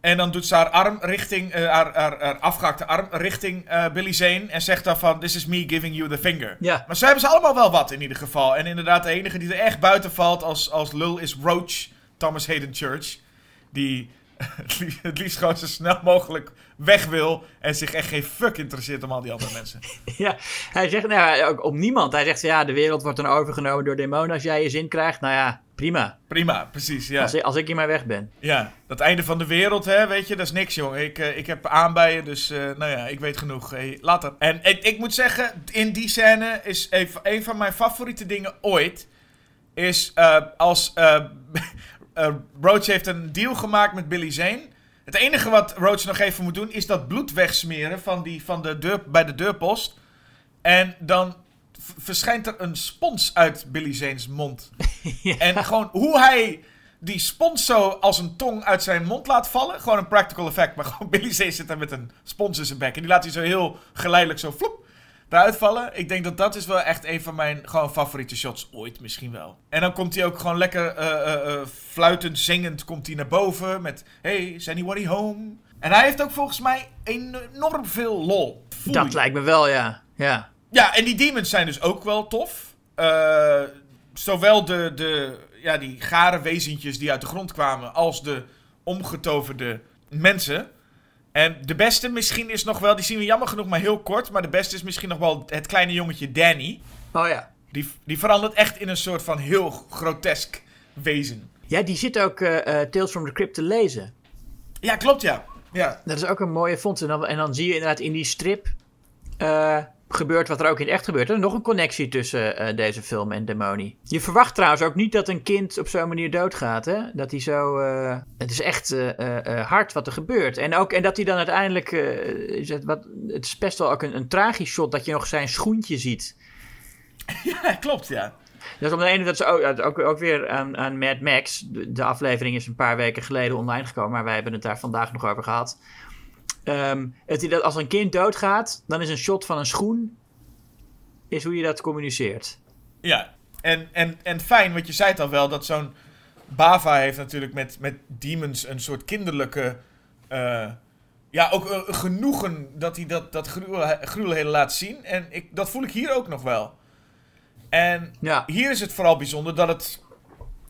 En dan doet ze haar arm richting, eh, haar, haar, haar afgehakte arm richting eh, Billy Zane. En zegt dan van, this is me giving you the finger. Ja. Maar ze hebben ze allemaal wel wat in ieder geval. En inderdaad, de enige die er echt buiten valt als, als lul is Roach, Thomas Hayden Church. Die het liefst, het liefst gewoon zo snel mogelijk weg wil. En zich echt geen fuck interesseert om al die andere mensen. Ja, hij zegt nou, ja, ook om niemand. Hij zegt, ja, de wereld wordt dan overgenomen door demonen. Als jij je zin krijgt, nou ja, prima. Prima, precies. Ja. Als, ik, als ik hier maar weg ben. ja, dat einde van de wereld, hè, weet je, dat is niks, jongen. Ik, eh, ik heb aanbijen, dus eh, nou ja, ik weet genoeg. Hey, later. En ik, ik moet zeggen, in die scène is een, een van mijn favoriete dingen ooit. Is eh, als eh, Roach heeft een deal gemaakt met Billy Zane. Het enige wat Roach nog even moet doen, is dat bloed wegsmeren van die, van de deur, bij de deurpost. En dan verschijnt er een spons uit Billy Zane's mond. En gewoon hoe hij die spons zo als een tong uit zijn mond laat vallen. Gewoon een practical effect. Maar gewoon Billy Zane zit daar met een spons in zijn bek. En die laat hij zo heel geleidelijk zo vloep eruit vallen. Ik denk dat dat is wel echt een van mijn gewoon favoriete shots ooit misschien wel. En dan komt hij ook gewoon lekker eh, eh, eh, fluitend, zingend komt hij naar boven. Met, hey, is anybody home? En hij heeft ook volgens mij enorm veel lol. Dat lijkt me wel, ja. Ja, Ja, en die demons zijn dus ook wel tof. Zowel de, de, ja, die gare wezentjes die uit de grond kwamen, als de omgetoverde mensen. En de beste misschien is nog wel, die zien we jammer genoeg maar heel kort, maar de beste is misschien nog wel het kleine jongetje Danny. oh ja. Die, die verandert echt in een soort van heel grotesk wezen. Ja, die zit ook eh, eh, Tales from the Crypt te lezen. Ja, klopt ja. Ja, Dat is ook een mooie vondst. En dan, en dan zie je inderdaad in die strip eh, gebeurt wat er ook in het echt gebeurt. Er is nog een connectie tussen eh, deze film en Demoni. Je verwacht trouwens ook niet dat een kind op zo'n manier doodgaat. Hè? Dat hij zo... eh, het is echt eh, hard wat er gebeurt. En, ook, en dat hij dan uiteindelijk... is het, wat, het is best wel ook een, een tragisch shot dat je nog zijn schoentje ziet. ja klopt ja. Dat is om de ene dat ze ook, ook, ook weer aan, aan Mad Max. De, de aflevering is een paar weken geleden online gekomen, maar wij hebben het daar vandaag nog over gehad. Ehm, het, dat als een kind doodgaat, dan is een shot van een schoen is hoe je dat communiceert. Ja, en, en, en fijn, want je zei het al wel, dat zo'n Bava heeft natuurlijk met, met demons een soort kinderlijke... eh, ja, ook een genoegen dat hij dat, dat gruwel, gruwelheden laat zien. En ik, dat voel ik hier ook nog wel. En Ja. hier is het vooral bijzonder dat het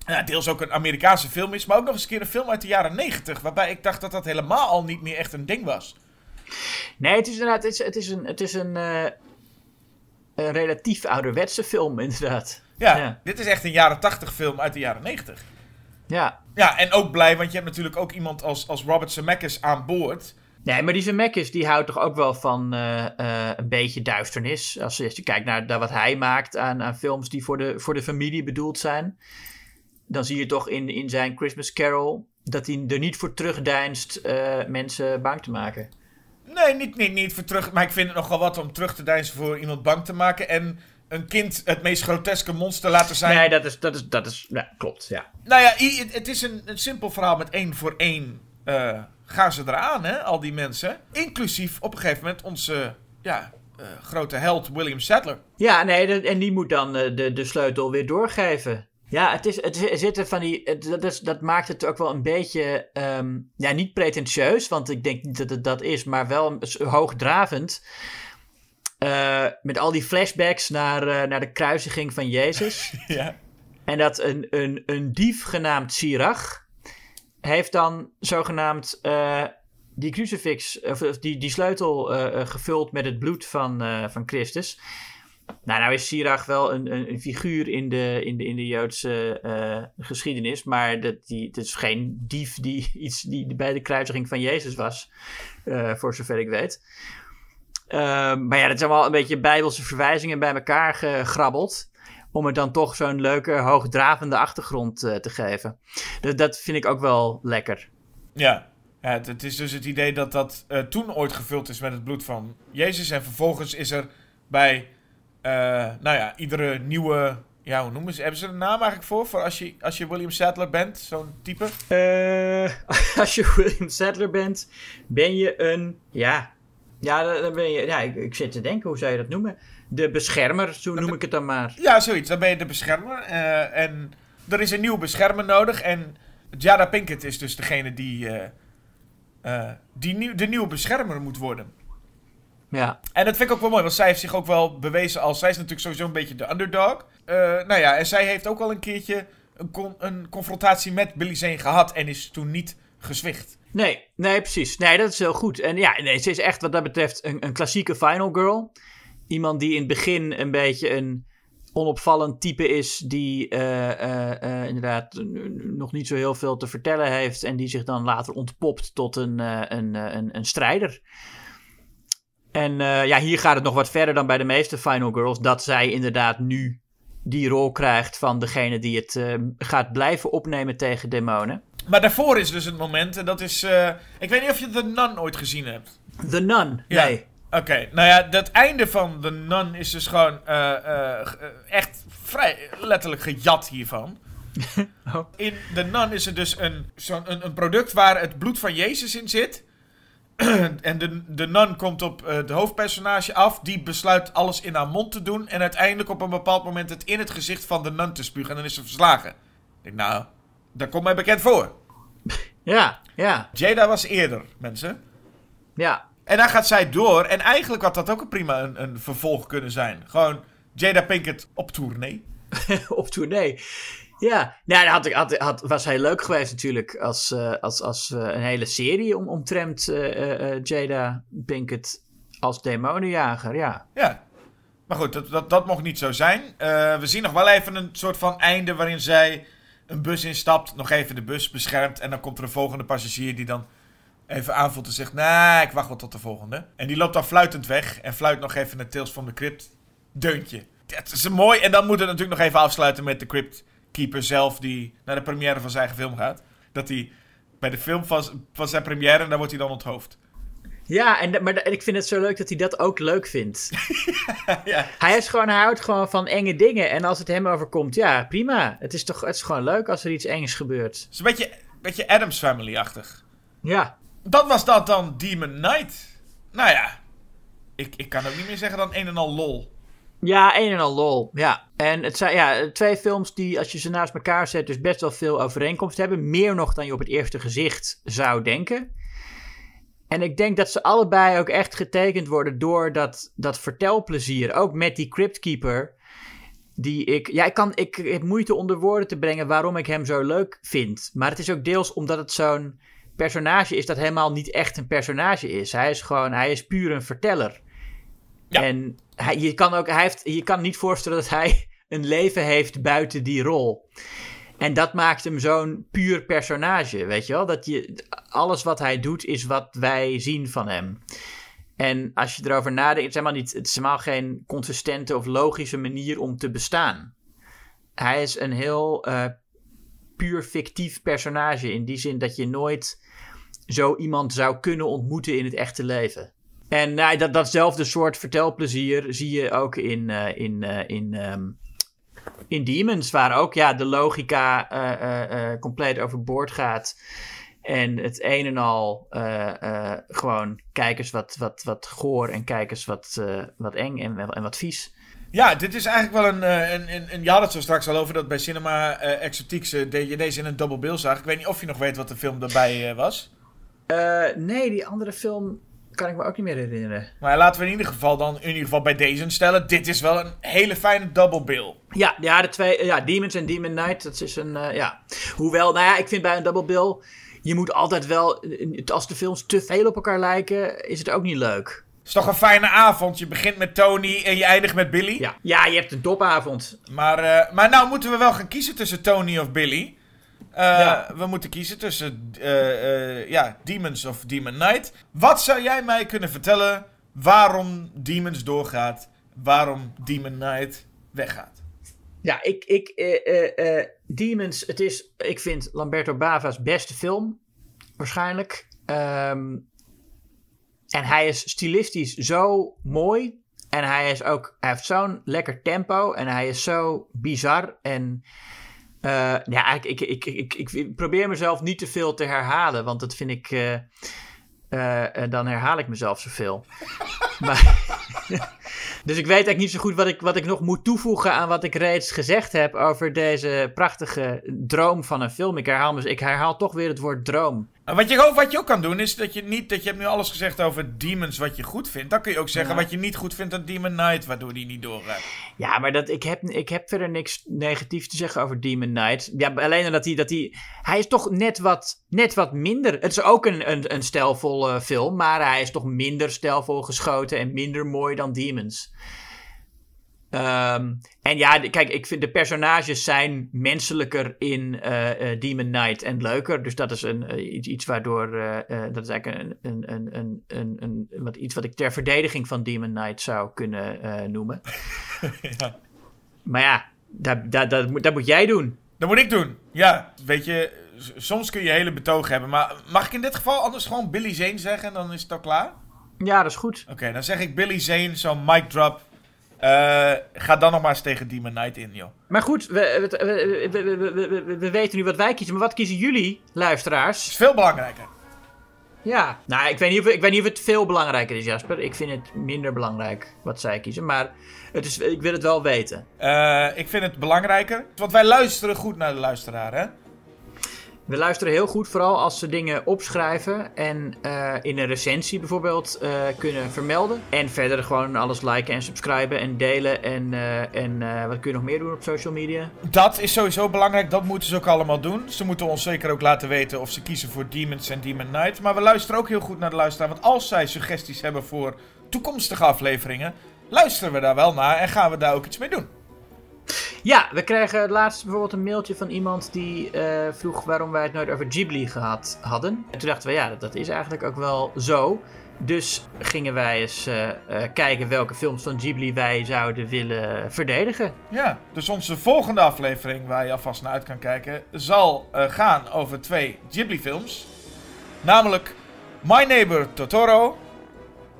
ja, deels ook een Amerikaanse film is, maar ook nog eens een keer een film uit de jaren negentig, waarbij ik dacht dat dat helemaal al niet meer echt een ding was. Nee, het is inderdaad het is, het is een, het is een, eh, een relatief ouderwetse film, inderdaad. Ja, Ja. dit is echt een jaren tachtig film uit de jaren negentig. Ja. Ja, en ook blij, want je hebt natuurlijk ook iemand als, als Robert Zemeckis aan boord. Nee, maar die Zemeckis die houdt toch ook wel van eh, eh, een beetje duisternis. Als, je- als je kijkt naar, naar wat hij maakt aan, aan films die voor de, voor de familie bedoeld zijn. Dan zie je toch in, in zijn Christmas Carol dat hij er niet voor terugdeinst eh, mensen bang te maken. Nee, niet, niet, niet voor terug. Maar ik vind het nogal wat om terug te deinzen voor iemand bang te maken. En een kind het meest groteske monster laten zijn. Nee, dat is, dat is, dat is ja, klopt, ja. Nou ja, het, is een, een simpel verhaal met één voor één. eh, gaan ze eraan, hè, al die mensen. Inclusief op een gegeven moment onze ja, eh, grote held William Sadler. Ja, nee, en die moet dan de, de sleutel weer doorgeven. Ja, het, is, het zi- er zitten van die. Het, dat, is, dat maakt het ook wel een beetje. ehm, ja, niet pretentieus, want ik denk niet dat het dat is, maar wel hoogdravend. Eh, met al die flashbacks naar, eh, naar de kruisiging van Jezus. Ja. en dat een, een, een dief genaamd Sirach. heeft dan zogenaamd. eh, die crucifix, of, die, die sleutel gevuld met het bloed van, van Christus. Nou, nou is Sirach wel een, een, een figuur in de, in de, in de Joodse eh, geschiedenis, maar dat, die, het is geen dief die, iets, die bij de kruisiging van Jezus was, eh, voor zover ik weet. Ehm, maar ja, dat zijn wel een beetje bijbelse verwijzingen bij elkaar gegrabbeld. Om het dan toch zo'n leuke, hoogdravende achtergrond eh, te geven. Dus dat vind ik ook wel lekker. Ja. het, het is dus het idee dat dat toen ooit gevuld is met het bloed van Jezus. En vervolgens is er bij, nou ja, iedere nieuwe... Ja, hoe noemen ze? Hebben ze een naam eigenlijk voor? Voor als je, als je William Sadler bent, zo'n type? Eh, als je William Sadler bent, ben je een. Ja, ja dan ben je. Ja, ik, ik zit te denken, hoe zou je dat noemen? De beschermer, zo noem ik het dan maar. Ja, zoiets. Dan ben je de beschermer. eh, en er is een nieuw beschermer nodig. En Jada Pinkett is dus degene die, eh, eh, die nieuw, de nieuwe beschermer moet worden. Ja. En dat vind ik ook wel mooi, want zij heeft zich ook wel bewezen als... Zij is natuurlijk sowieso een beetje de underdog. Eh, nou ja, en zij heeft ook al een keertje een, con- een confrontatie met Billy Zane gehad... en is toen niet gezwicht. Nee, nee, precies. Nee, dat is heel goed. En ja, nee, ze is echt wat dat betreft een, een klassieke final girl. Iemand die in het begin een beetje een onopvallend type is, die eh, eh, inderdaad nog niet zo heel veel te vertellen heeft en die zich dan later ontpopt tot een, een, een, een strijder. En eh, ja, hier gaat het nog wat verder dan bij de meeste Final Girls, dat zij inderdaad nu die rol krijgt van degene die het eh, gaat blijven opnemen tegen demonen. Maar daarvoor is dus het moment, en dat is... eh, ik weet niet of je The Nun ooit gezien hebt. The Nun, Ja. nee. Oké, nou ja, dat einde van The Nun is dus gewoon echt vrij letterlijk gejat hiervan. Oh. In The Nun is er dus een, zo'n een, een product waar het bloed van Jezus in zit. en de, de nun komt op eh, de hoofdpersonage af. Die besluit alles in haar mond te doen. En uiteindelijk op een bepaald moment het in het gezicht van de nun te spugen. En dan is ze verslagen. Ik denk, nou, dat komt mij bekend voor. Ja, ja, Jada was eerder, mensen. ja. En dan gaat zij door. En eigenlijk had dat ook een prima een, een vervolg kunnen zijn. Gewoon Jada Pinkett op tournee. op tournee. Ja, nou, dat had, was heel leuk geweest natuurlijk als, eh, als, als eh, een hele serie om, omtrent eh, Jada Pinkett als demonenjager, ja. Ja. Maar goed, dat, dat, dat mocht niet zo zijn. We zien nog wel even een soort van einde waarin zij een bus instapt. Nog even de bus beschermt. En dan komt er een volgende passagier die dan even aanvoelt en zegt... Nou, ik wacht wel tot de volgende. En die loopt dan fluitend weg. En fluit nog even het Tales from the Crypt deuntje. Dat is mooi. En dan moet het natuurlijk nog even afsluiten met de Crypt Keeper zelf... die naar de première van zijn eigen film gaat. Dat hij bij de film van, van zijn première... daar wordt hij dan onthoofd. Ja, en, maar en ik vind het zo leuk dat hij dat ook leuk vindt. ja. Hij, is gewoon, hij houdt gewoon van enge dingen. En als het hem overkomt, ja, prima. Het is toch het is gewoon leuk als er iets engs gebeurt. Het is een beetje, beetje Adams Family-achtig. Ja, Dat was dat dan Demon Knight. Nou ja, ik, ik kan ook niet meer zeggen dan een en al lol. Ja, een en al lol. Ja. En het zijn ja, twee films die, als je ze naast elkaar zet, dus best wel veel overeenkomst hebben. Meer nog dan je op het eerste gezicht zou denken. En ik denk dat ze allebei ook echt getekend worden door dat, dat vertelplezier. Ook met die Cryptkeeper. Die ik. Ja, ik, kan, ik heb moeite onder woorden te brengen waarom ik hem zo leuk vind. Maar het is ook deels omdat het zo'n personage is dat helemaal niet echt een personage is. Hij is gewoon. Hij is puur een verteller. En hij, je kan ook. Hij heeft, je kan niet voorstellen dat hij een leven heeft buiten die rol. En dat maakt hem zo'n puur personage, weet je wel? Dat je, alles wat hij doet is wat wij zien van hem. En als je erover nadenkt, het is helemaal, niet, het is helemaal geen consistente of logische manier om te bestaan. Hij is een heel eh, puur fictief personage. In die zin dat je nooit zo iemand zou kunnen ontmoeten in het echte leven. En nou, dat, datzelfde soort vertelplezier zie je ook in, eh, in, eh, in, ehm, in Demons, waar ook ja, de logica eh, compleet overboord gaat. En het een en al gewoon kijkers wat, wat, wat goor en kijkers wat, wat eng en, en wat vies. Ja, dit is eigenlijk wel een, een, een, een... Je had het zo straks al over dat bij Cinema eh Exotiques je deze in een double bill zag. Ik weet niet of je nog weet wat de film daarbij was. Nee, die andere film kan ik me ook niet meer herinneren. Maar laten we in ieder geval dan in ieder geval bij deze stellen. Dit is wel een hele fijne double bill. Ja, ja, de twee, ja, Demons en Demon Knight, dat is een, eh, ja. Hoewel, nou ja, ik vind bij een double bill, je moet altijd wel, als de films te veel op elkaar lijken, is het ook niet leuk. Het is toch een fijne avond. Je begint met Tony en je eindigt met Billy. Ja, ja je hebt een topavond. Maar, eh, maar nou moeten we wel gaan kiezen tussen Tony of Billy. Eh, Ja. We moeten kiezen tussen eh, eh, ja, Demons of Demon Knight. Wat zou jij mij kunnen vertellen waarom Demons doorgaat? Waarom Demon Knight weggaat? Ja, ik, ik, eh, eh, eh, Demons, het is, ik vind Lamberto Bava's beste film, waarschijnlijk. Ehm, en hij is stilistisch zo mooi. En hij, is ook, hij heeft zo'n lekker tempo. En hij is zo bizar. En eh, ja, ik, ik, ik, ik, ik, probeer mezelf niet te veel te herhalen. Want dat vind ik. eh, eh, dan herhaal ik mezelf zoveel. maar, dus ik weet eigenlijk niet zo goed wat ik, wat ik nog moet toevoegen aan wat ik reeds gezegd heb over deze prachtige droom van een film. Ik herhaal, ik herhaal toch weer het woord droom. Wat je, ook, wat je ook kan doen is dat je niet, dat je hebt nu alles gezegd over Demons wat je goed vindt. Dan kun je ook zeggen Ja. wat je niet goed vindt aan Demon Knight, waardoor die niet doorgaat. Ja, maar dat, ik, heb, ik heb verder niks negatiefs te zeggen over Demon Knight. Ja, alleen dat hij, dat hij... Hij is toch net wat, net wat minder... Het is ook een, een, een stijlvol eh, film, maar hij is toch minder stijlvol geschoten en minder mooi dan Demons. Ehm, en ja, kijk, ik vind de personages zijn menselijker in eh, eh, Demon Knight en leuker. Dus dat is een, eh, iets, iets waardoor. dat is eigenlijk een, een, een, een, een, een, wat, iets wat ik ter verdediging van Demon Knight zou kunnen noemen. ja. Maar ja, dat, dat, dat, moet- dat moet jij doen. Dat moet ik doen. Ja, weet je, soms kun je hele betoog hebben. Maar mag ik in dit geval anders gewoon Billy Zane zeggen? Dan is het al klaar? Ja, dat is goed. Oké, dan zeg ik Billy Zane, zo'n mic drop. Eh, ga dan nog maar eens tegen Demon Knight in, joh. Maar goed, we, we, we, we, we- we- we- we weten nu wat wij kiezen. Maar wat kiezen jullie, is luisteraars? veel belangrijker. Ja, nou, ik weet, niet of, ik weet niet of het veel belangrijker is, Jasper. Ik vind het minder belangrijk wat zij kiezen. Maar het is, ik wil het wel weten. Eh, ik vind het belangrijker. Want wij luisteren goed naar de luisteraar, hè? We luisteren heel goed, vooral als ze dingen opschrijven en eh, in een recensie bijvoorbeeld eh, kunnen vermelden. En verder gewoon alles liken en subscriben en delen. En, eh, en wat kun je nog meer doen op social media? Dat is sowieso belangrijk. Dat moeten ze ook allemaal doen. Ze moeten ons zeker ook laten weten of ze kiezen voor Demons en Demon Knight. Maar we luisteren ook heel goed naar de luisteraar. Want als zij suggesties hebben voor toekomstige afleveringen, luisteren we daar wel naar en gaan we daar ook iets mee doen. Ja, we kregen laatst bijvoorbeeld een mailtje van iemand die eh, vroeg waarom wij het nooit over Ghibli gehad hadden. En toen dachten we, ja, dat, dat is eigenlijk ook wel zo. Dus gingen wij eens eh, eh, kijken welke films van Ghibli wij zouden willen verdedigen. Ja, dus onze volgende aflevering, waar je alvast naar uit kan kijken, zal gaan over twee Ghibli-films. Namelijk My Neighbor Totoro.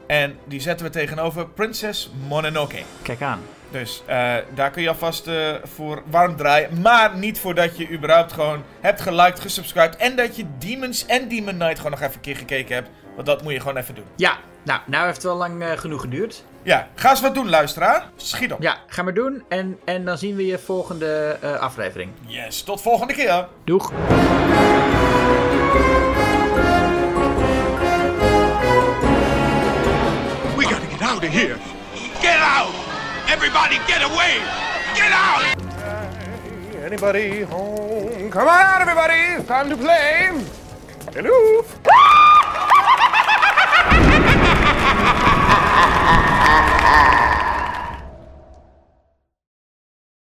En die zetten we tegenover Princess Mononoke. Kijk aan. Dus eh, daar kun je alvast eh, voor warm draaien. Maar niet voordat je überhaupt gewoon hebt geliked, gesubscribed. En dat je Demons en Demon Knight gewoon nog even een keer gekeken hebt. Want dat moet je gewoon even doen. Ja, nou, nou heeft het wel lang eh, genoeg geduurd. Ja, ga eens wat doen, luisteraar. Schiet op. Ja, ga maar doen. En, en dan zien we je volgende eh, aflevering. Yes, tot volgende keer. Doeg! We gotta get out of here. Get out! Everybody get away! Get out! Anybody home? Come on out, everybody! It's time to play! Hello!